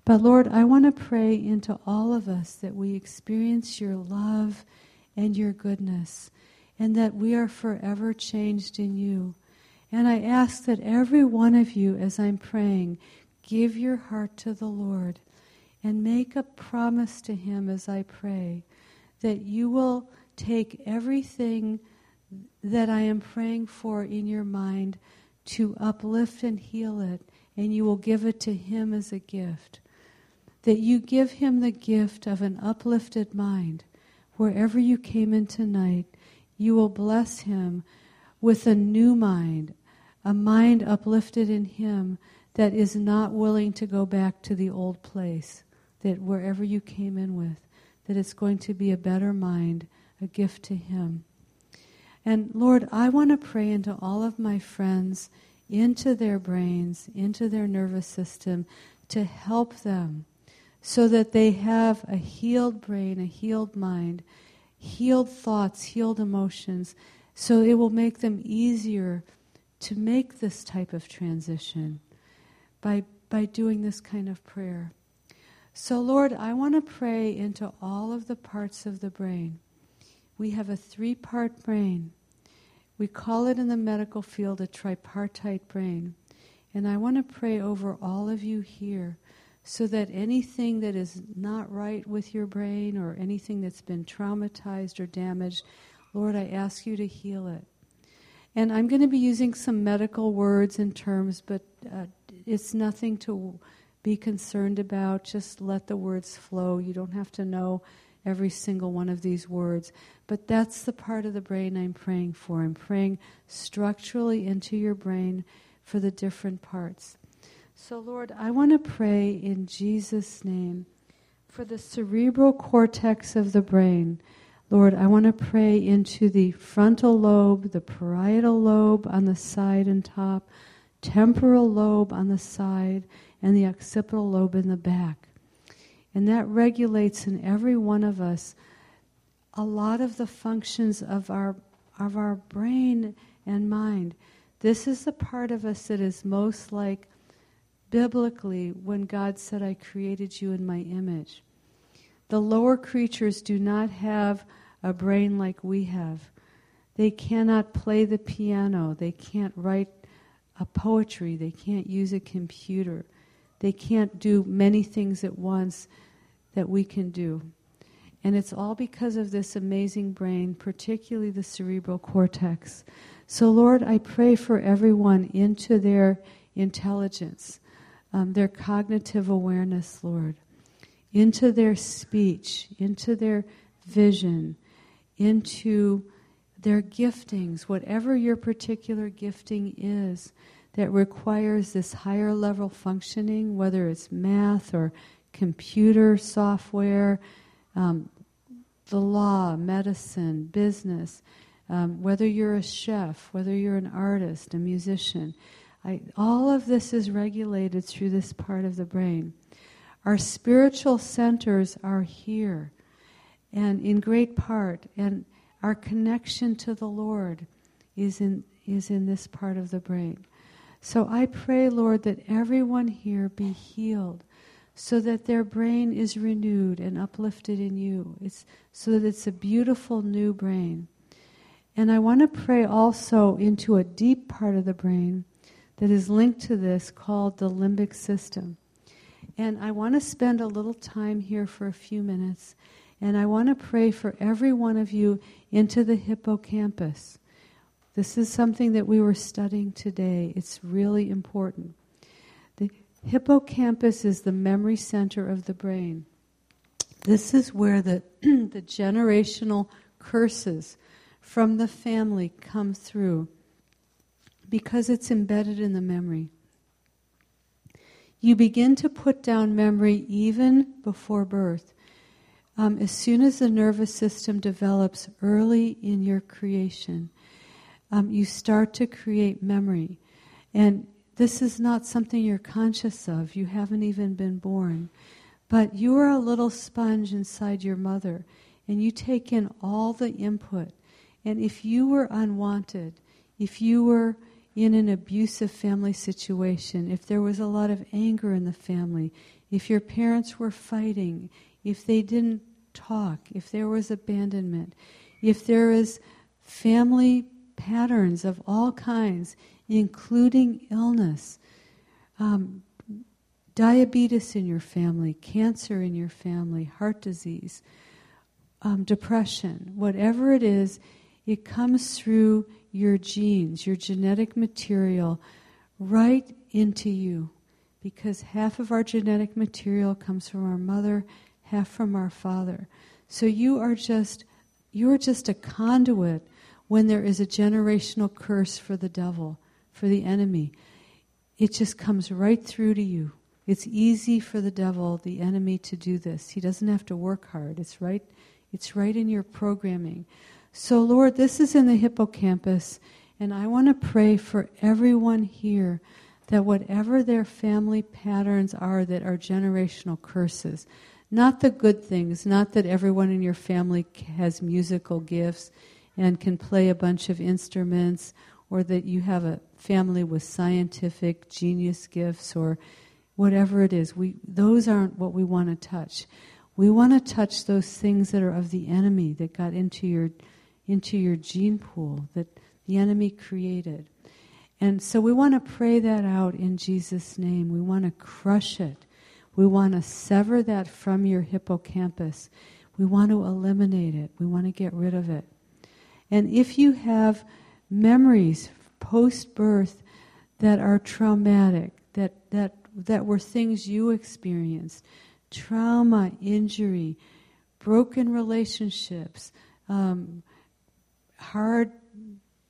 But Lord, I want to pray into all of us that we experience your love and your goodness, and that we are forever changed in you. And I ask that every one of you, as I'm praying, give your heart to the Lord and make a promise to Him as I pray that you will take everything that I am praying for in your mind to uplift and heal it, and you will give it to Him as a gift. That you give Him the gift of an uplifted mind. Wherever you came in tonight, you will bless Him with a new mind, a mind uplifted in Him that is not willing to go back to the old place. That wherever you came in with, that it's going to be a better mind, a gift to Him. And Lord, I want to pray into all of my friends, into their brains, into their nervous system, to help them so that they have a healed brain, a healed mind, healed thoughts, healed emotions, so it will make them easier to make this type of transition by, by doing this kind of prayer. So, Lord, I want to pray into all of the parts of the brain. We have a three part brain. We call it in the medical field a tripartite brain. And I want to pray over all of you here so that anything that is not right with your brain or anything that's been traumatized or damaged, Lord, I ask you to heal it. And I'm going to be using some medical words and terms, but uh, it's nothing to be concerned about. Just let the words flow. You don't have to know every single one of these words. But that's the part of the brain I'm praying for. I'm praying structurally into your brain for the different parts. So, Lord, I want to pray in Jesus' name for the cerebral cortex of the brain. Lord, I want to pray into the frontal lobe, the parietal lobe on the side and top, temporal lobe on the side, and the occipital lobe in the back. And that regulates in every one of us a lot of the functions of our, of our brain and mind. This is the part of us that is most like biblically when God said, I created you in my image. The lower creatures do not have a brain like we have. They cannot play the piano. They can't write a poetry. They can't use a computer. They can't do many things at once that we can do. And it's all because of this amazing brain, particularly the cerebral cortex. So, Lord, I pray for everyone into their intelligence, um, their cognitive awareness, Lord, into their speech, into their vision, into their giftings, whatever your particular gifting is that requires this higher level functioning, whether it's math or computer software, um, the law, medicine, business, um, whether you're a chef, whether you're an artist, a musician. I, all of this is regulated through this part of the brain. Our spiritual centers are here, and in great part, and our connection to the Lord is in, is in this part of the brain. So I pray, Lord, that everyone here be healed so that their brain is renewed and uplifted in you. It's so that it's a beautiful new brain. And I want to pray also into a deep part of the brain that is linked to this called the limbic system. And I want to spend a little time here for a few minutes. And I want to pray for every one of you into the hippocampus. This is something that we were studying today. It's really important. Hippocampus is the memory center of the brain. This is where the, the generational curses from the family come through because it's embedded in the memory. You begin to put down memory even before birth. Um, as soon as the nervous system develops early in your creation, um, you start to create memory. And this is not something you're conscious of. You haven't even been born. But you are a little sponge inside your mother, and you take in all the input. And if you were unwanted, if you were in an abusive family situation, if there was a lot of anger in the family, if your parents were fighting, if they didn't talk, if there was abandonment, if there is family patterns of all kinds, including illness, um, diabetes in your family, cancer in your family, heart disease, um, depression, whatever it is, it comes through your genes, your genetic material, right into you. Because half of our genetic material comes from our mother, half from our father. So you are just you're just a conduit when there is a generational curse for the devil for the enemy. It just comes right through to you. It's easy for the devil, the enemy, to do this. He doesn't have to work hard. It's right, it's right in your programming. So, Lord, this is in the hippocampus, and I want to pray for everyone here that whatever their family patterns are that are generational curses, not the good things, not that everyone in your family has musical gifts and can play a bunch of instruments or that you have a family with scientific genius gifts or whatever it is. We, those aren't what we want to touch. We want to touch those things that are of the enemy that got into your, into your gene pool, that the enemy created. And so we want to pray that out in Jesus' name. We want to crush it. We want to sever that from your hippocampus. We want to eliminate it. We want to get rid of it. And if you have memories post birth that are traumatic, that, that, that were things you experienced trauma, injury, broken relationships, um, hard,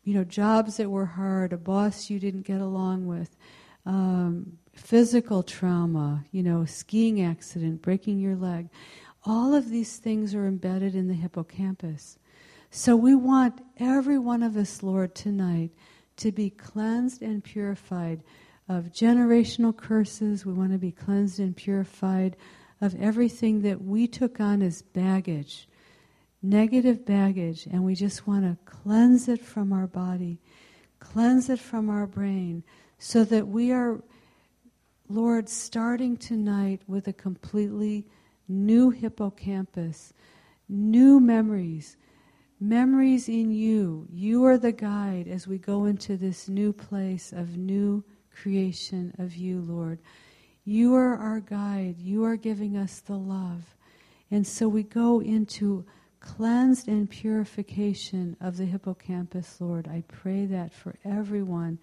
you know, jobs that were hard, a boss you didn't get along with, um, physical trauma, you know, skiing accident, breaking your leg. All of these things are embedded in the hippocampus. So we want every one of us, Lord, tonight to be cleansed and purified of generational curses. We want to be cleansed and purified of everything that we took on as baggage, negative baggage, and we just want to cleanse it from our body, cleanse it from our brain, so that we are, Lord, starting tonight with a completely new hippocampus, new memories memories in you. You are the guide as we go into this new place of new creation of you, Lord. You are our guide. You are giving us the love. And so we go into cleansed and purification of the hippocampus, Lord. I pray that for everyone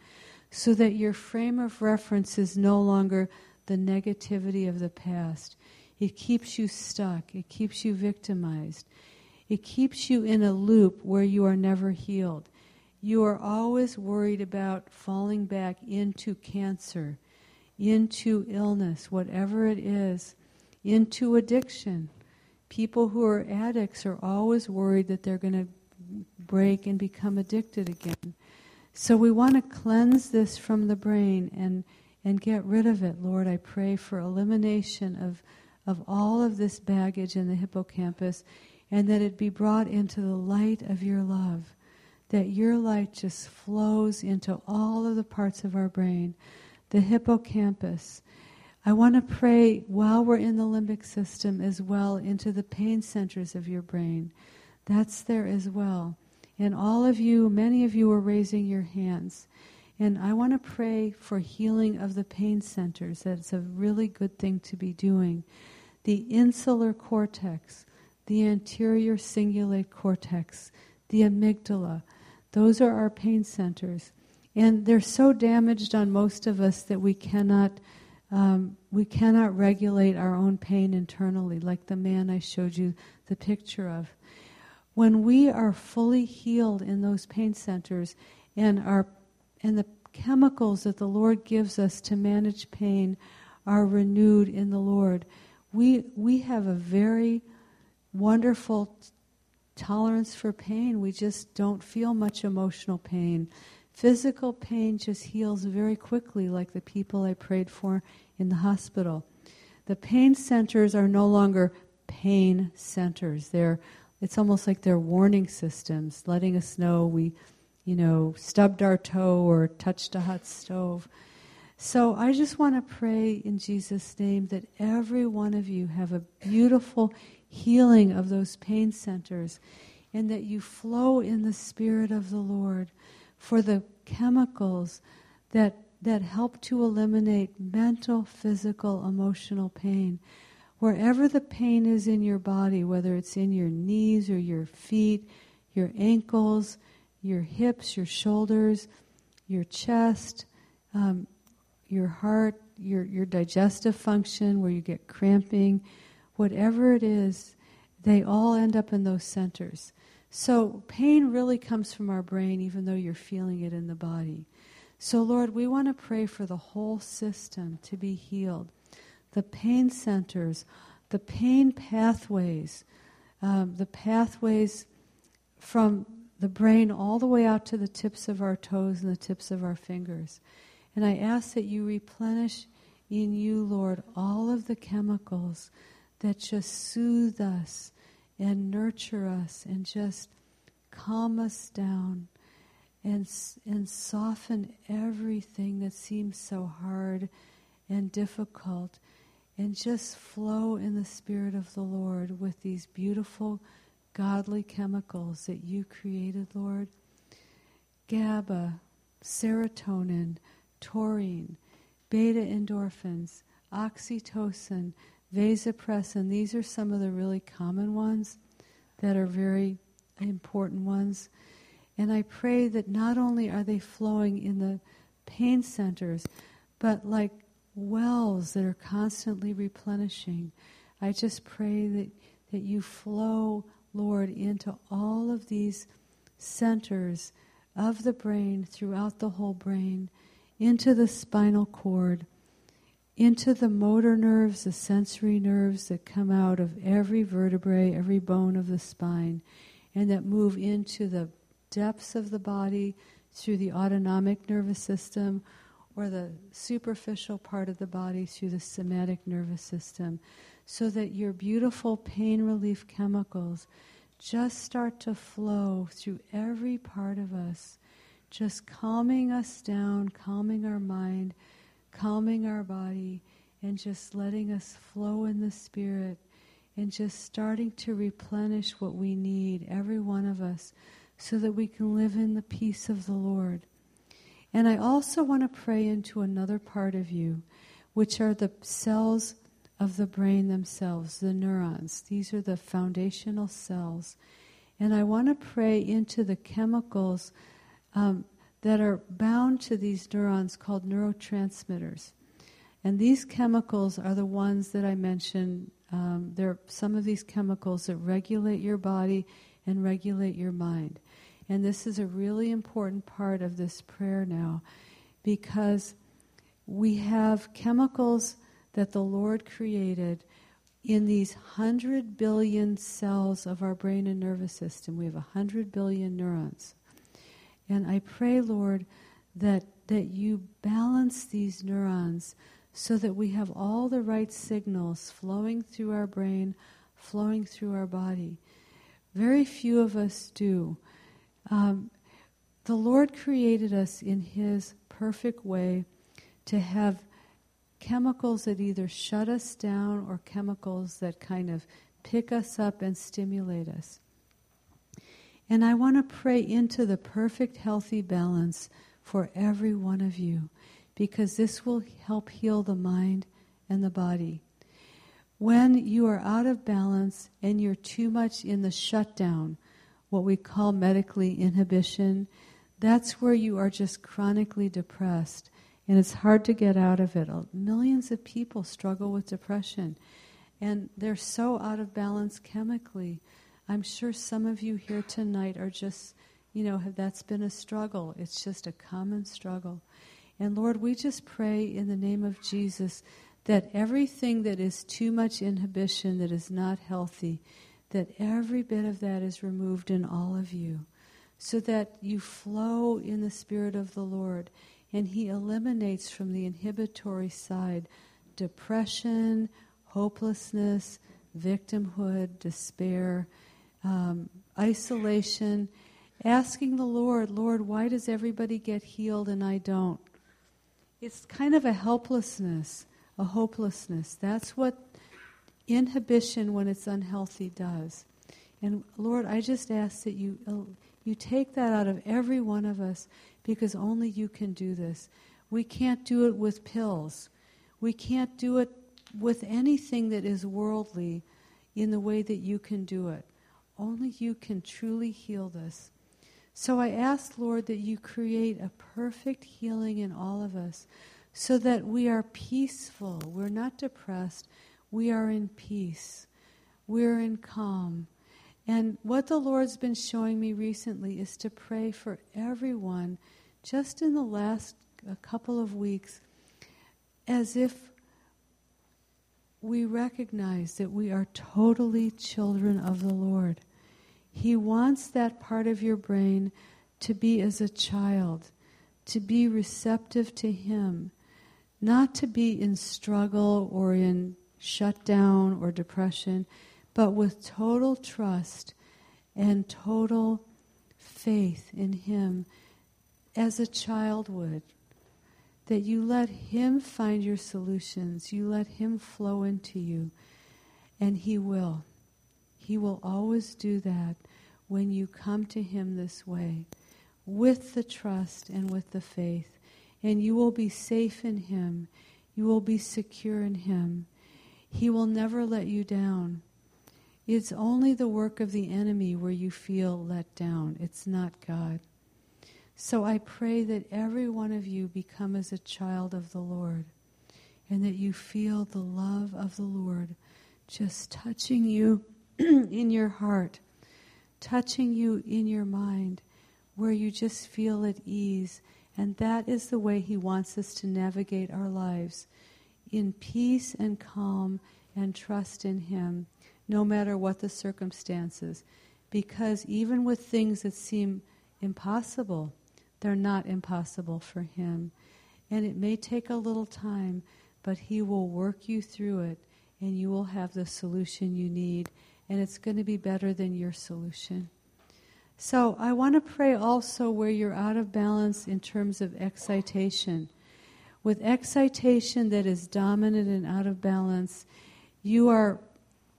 so that your frame of reference is no longer the negativity of the past. It keeps you stuck, it keeps you victimized. It keeps you in a loop where you are never healed. You are always worried about falling back into cancer, into illness, whatever it is, into addiction. People who are addicts are always worried that they're going to break and become addicted again. So we want to cleanse this from the brain and, and get rid of it. Lord, I pray for elimination of, of all of this baggage in the hippocampus and that it be brought into the light of your love, that your light just flows into all of the parts of our brain, the hippocampus. I want to pray while we're in the limbic system as well into the pain centers of your brain. That's there as well. And all of you, many of you are raising your hands. And I want to pray for healing of the pain centers. That's a really good thing to be doing. The insular cortex, the anterior cingulate cortex, the amygdala, those are our pain centers. And they're so damaged on most of us that we cannot, um, we cannot regulate our own pain internally, like the man I showed you the picture of. When we are fully healed in those pain centers and our and the chemicals that the Lord gives us to manage pain are renewed in the Lord, we we have a very wonderful tolerance for pain. We just don't feel much emotional pain. Physical pain just heals very quickly, like the people I prayed for in the hospital. The pain centers are no longer pain centers. They're it's almost like they're warning systems, letting us know we, you know, stubbed our toe or touched a hot stove. So I just want to pray in Jesus' name that every one of you have a beautiful healing of those pain centers and that you flow in the Spirit of the Lord for the chemicals that, that help to eliminate mental, physical, emotional pain. Wherever the pain is in your body, whether it's in your knees or your feet, your ankles, your hips, your shoulders, your chest, um, your heart, your, your digestive function, where you get cramping, whatever it is, they all end up in those centers. So pain really comes from our brain, even though you're feeling it in the body. So, Lord, we want to pray for the whole system to be healed the pain centers, the pain pathways, um, the pathways from the brain all the way out to the tips of our toes and the tips of our fingers. And I ask that you replenish in you, Lord, all of the chemicals that just soothe us and nurture us and just calm us down and, and soften everything that seems so hard and difficult and just flow in the Spirit of the Lord with these beautiful, godly chemicals that you created, Lord. GABA, serotonin, taurine, beta endorphins, oxytocin, vasopressin. These are some of the really common ones that are very important ones. And I pray that not only are they flowing in the pain centers, but like wells that are constantly replenishing. I just pray that, that you flow, Lord, into all of these centers of the brain, throughout the whole brain, into the spinal cord, into the motor nerves, the sensory nerves that come out of every vertebrae, every bone of the spine, and that move into the depths of the body through the autonomic nervous system or the superficial part of the body through the somatic nervous system so that your beautiful pain relief chemicals just start to flow through every part of us, just calming us down, calming our mind, calming our body, and just letting us flow in the spirit and just starting to replenish what we need, every one of us, so that we can live in the peace of the Lord. And I also want to pray into another part of you, which are the cells of the brain themselves, the neurons. These are the foundational cells. And I want to pray into the chemicals um, that are bound to these neurons called neurotransmitters. And these chemicals are the ones that I mentioned. Um, there are some of these chemicals that regulate your body and regulate your mind. And this is a really important part of this prayer now because we have chemicals that the Lord created in these 100 billion cells of our brain and nervous system. We have 100 billion neurons. And I pray, Lord, that, that you balance these neurons so that we have all the right signals flowing through our brain, flowing through our body. Very few of us do. Um, The Lord created us in His perfect way to have chemicals that either shut us down or chemicals that kind of pick us up and stimulate us. And I want to pray into the perfect, healthy balance for every one of you because this will help heal the mind and the body. When you are out of balance and you're too much in the shutdown, what we call medically inhibition, that's where you are just chronically depressed and it's hard to get out of it. Millions of people struggle with depression and they're so out of balance chemically. I'm sure some of you here tonight are just, you know, that's been a struggle. It's just a common struggle. And Lord, we just pray in the name of Jesus that everything that is too much inhibition, that is not healthy, that every bit of that is removed in all of you, so that you flow in the Spirit of the Lord and He eliminates from the inhibitory side depression, hopelessness, victimhood, despair, um, isolation, asking the Lord, Lord, why does everybody get healed and I don't? It's kind of a helplessness, a hopelessness. That's what inhibition, when it's unhealthy, does. And Lord, I just ask that you, uh, you take that out of every one of us because only you can do this. We can't do it with pills. We can't do it with anything that is worldly in the way that you can do it. Only you can truly heal this. So I ask, Lord, that you create a perfect healing in all of us so that we are peaceful. We're not depressed. We are in peace. We're in calm. And what the Lord's been showing me recently is to pray for everyone just in the last couple of weeks as if we recognize that we are totally children of the Lord. He wants that part of your brain to be as a child, to be receptive to Him, not to be in struggle or in shutdown or depression, but with total trust and total faith in Him as a child would. That you let Him find your solutions, you let Him flow into you, and He will. He will always do that when you come to Him this way, with the trust and with the faith. And you will be safe in Him, you will be secure in Him. He will never let you down. It's only the work of the enemy where you feel let down. It's not God. So I pray that every one of you become as a child of the Lord and that you feel the love of the Lord just touching you in your heart, touching you in your mind, where you just feel at ease. And that is the way He wants us to navigate our lives in peace and calm and trust in Him, no matter what the circumstances. Because even with things that seem impossible, they're not impossible for Him. And it may take a little time, but He will work you through it, and you will have the solution you need, and it's going to be better than your solution. So I want to pray also where you're out of balance in terms of excitation. With excitation that is dominant and out of balance, you are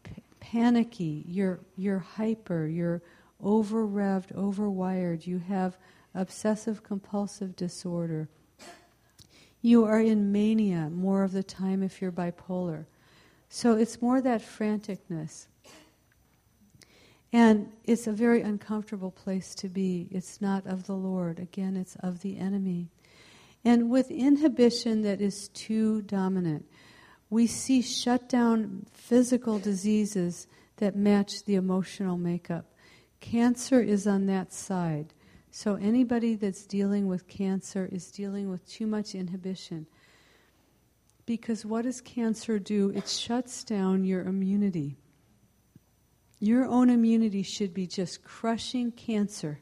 p- panicky, you're, you're hyper, you're over revved, over wired, you have obsessive compulsive disorder. You are in mania more of the time if you're bipolar. So it's more that franticness. And it's a very uncomfortable place to be. It's not of the Lord. Again, it's of the enemy. And with inhibition that is too dominant, we see shut down physical diseases that match the emotional makeup. Cancer is on that side. So anybody that's dealing with cancer is dealing with too much inhibition. Because what does cancer do? It shuts down your immunity. Your own immunity should be just crushing cancer,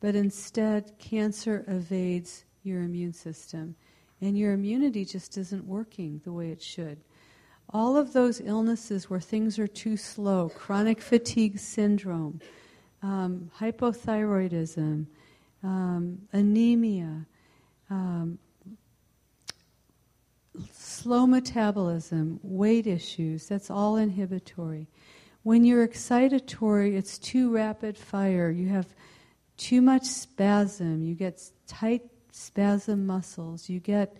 but instead, cancer evades your immune system, and your immunity just isn't working the way it should. All of those illnesses where things are too slow, chronic fatigue syndrome, um, hypothyroidism, um, anemia, um, slow metabolism, weight issues, that's all inhibitory. When you're excitatory, it's too rapid fire. You have too much spasm. You get tight spasm muscles. You get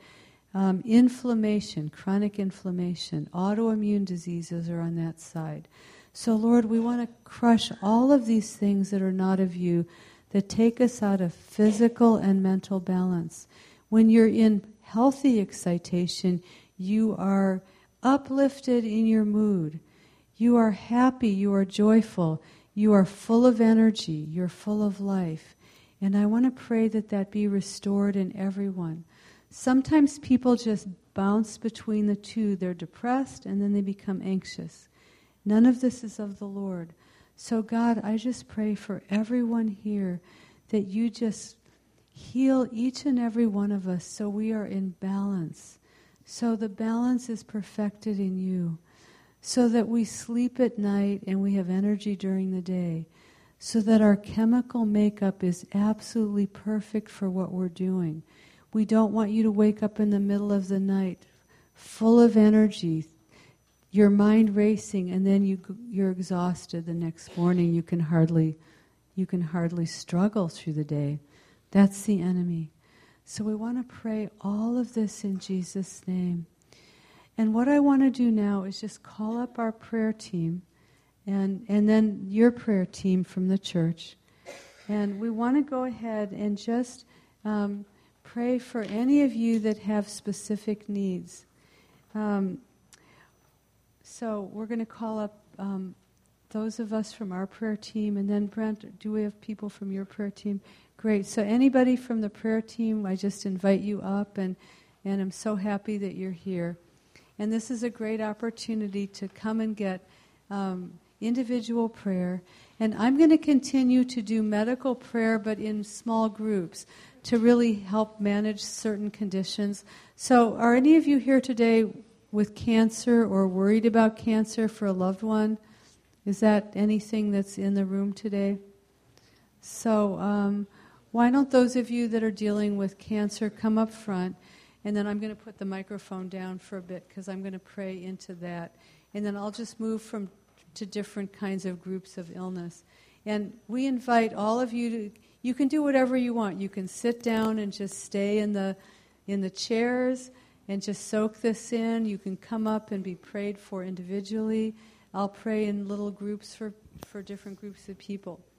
um, inflammation, chronic inflammation. Autoimmune diseases are on that side. So, Lord, we want to crush all of these things that are not of you, that take us out of physical and mental balance. When you're in healthy excitation, you are uplifted in your mood. You are happy, you are joyful, you are full of energy, you're full of life. And I want to pray that that be restored in everyone. Sometimes people just bounce between the two. They're depressed and then they become anxious. None of this is of the Lord. So, God, I just pray for everyone here that you just heal each and every one of us so we are in balance. So the balance is perfected in you so that we sleep at night and we have energy during the day, so that our chemical makeup is absolutely perfect for what we're doing. We don't want you to wake up in the middle of the night full of energy, your mind racing, and then you, you're exhausted the next morning. You can hardly, you can hardly struggle through the day. That's the enemy. So we want to pray all of this in Jesus' name. And what I want to do now is just call up our prayer team and, and then your prayer team from the church. And we want to go ahead and just um, pray for any of you that have specific needs. Um, so we're going to call up um, those of us from our prayer team, and then Brent, do we have people from your prayer team? Great. So anybody from the prayer team, I just invite you up, and and I'm so happy that you're here. And this is a great opportunity to come and get um, individual prayer. And I'm going to continue to do medical prayer, but in small groups to really help manage certain conditions. So, are any of you here today with cancer or worried about cancer for a loved one? Is that anything that's in the room today? So, um, why don't those of you that are dealing with cancer come up front? And then I'm going to put the microphone down for a bit because I'm going to pray into that. And then I'll just move from to different kinds of groups of illness. And we invite all of you to you can do whatever you want. You can sit down and just stay in the in the chairs and just soak this in. You can come up and be prayed for individually. I'll pray in little groups for, for different groups of people.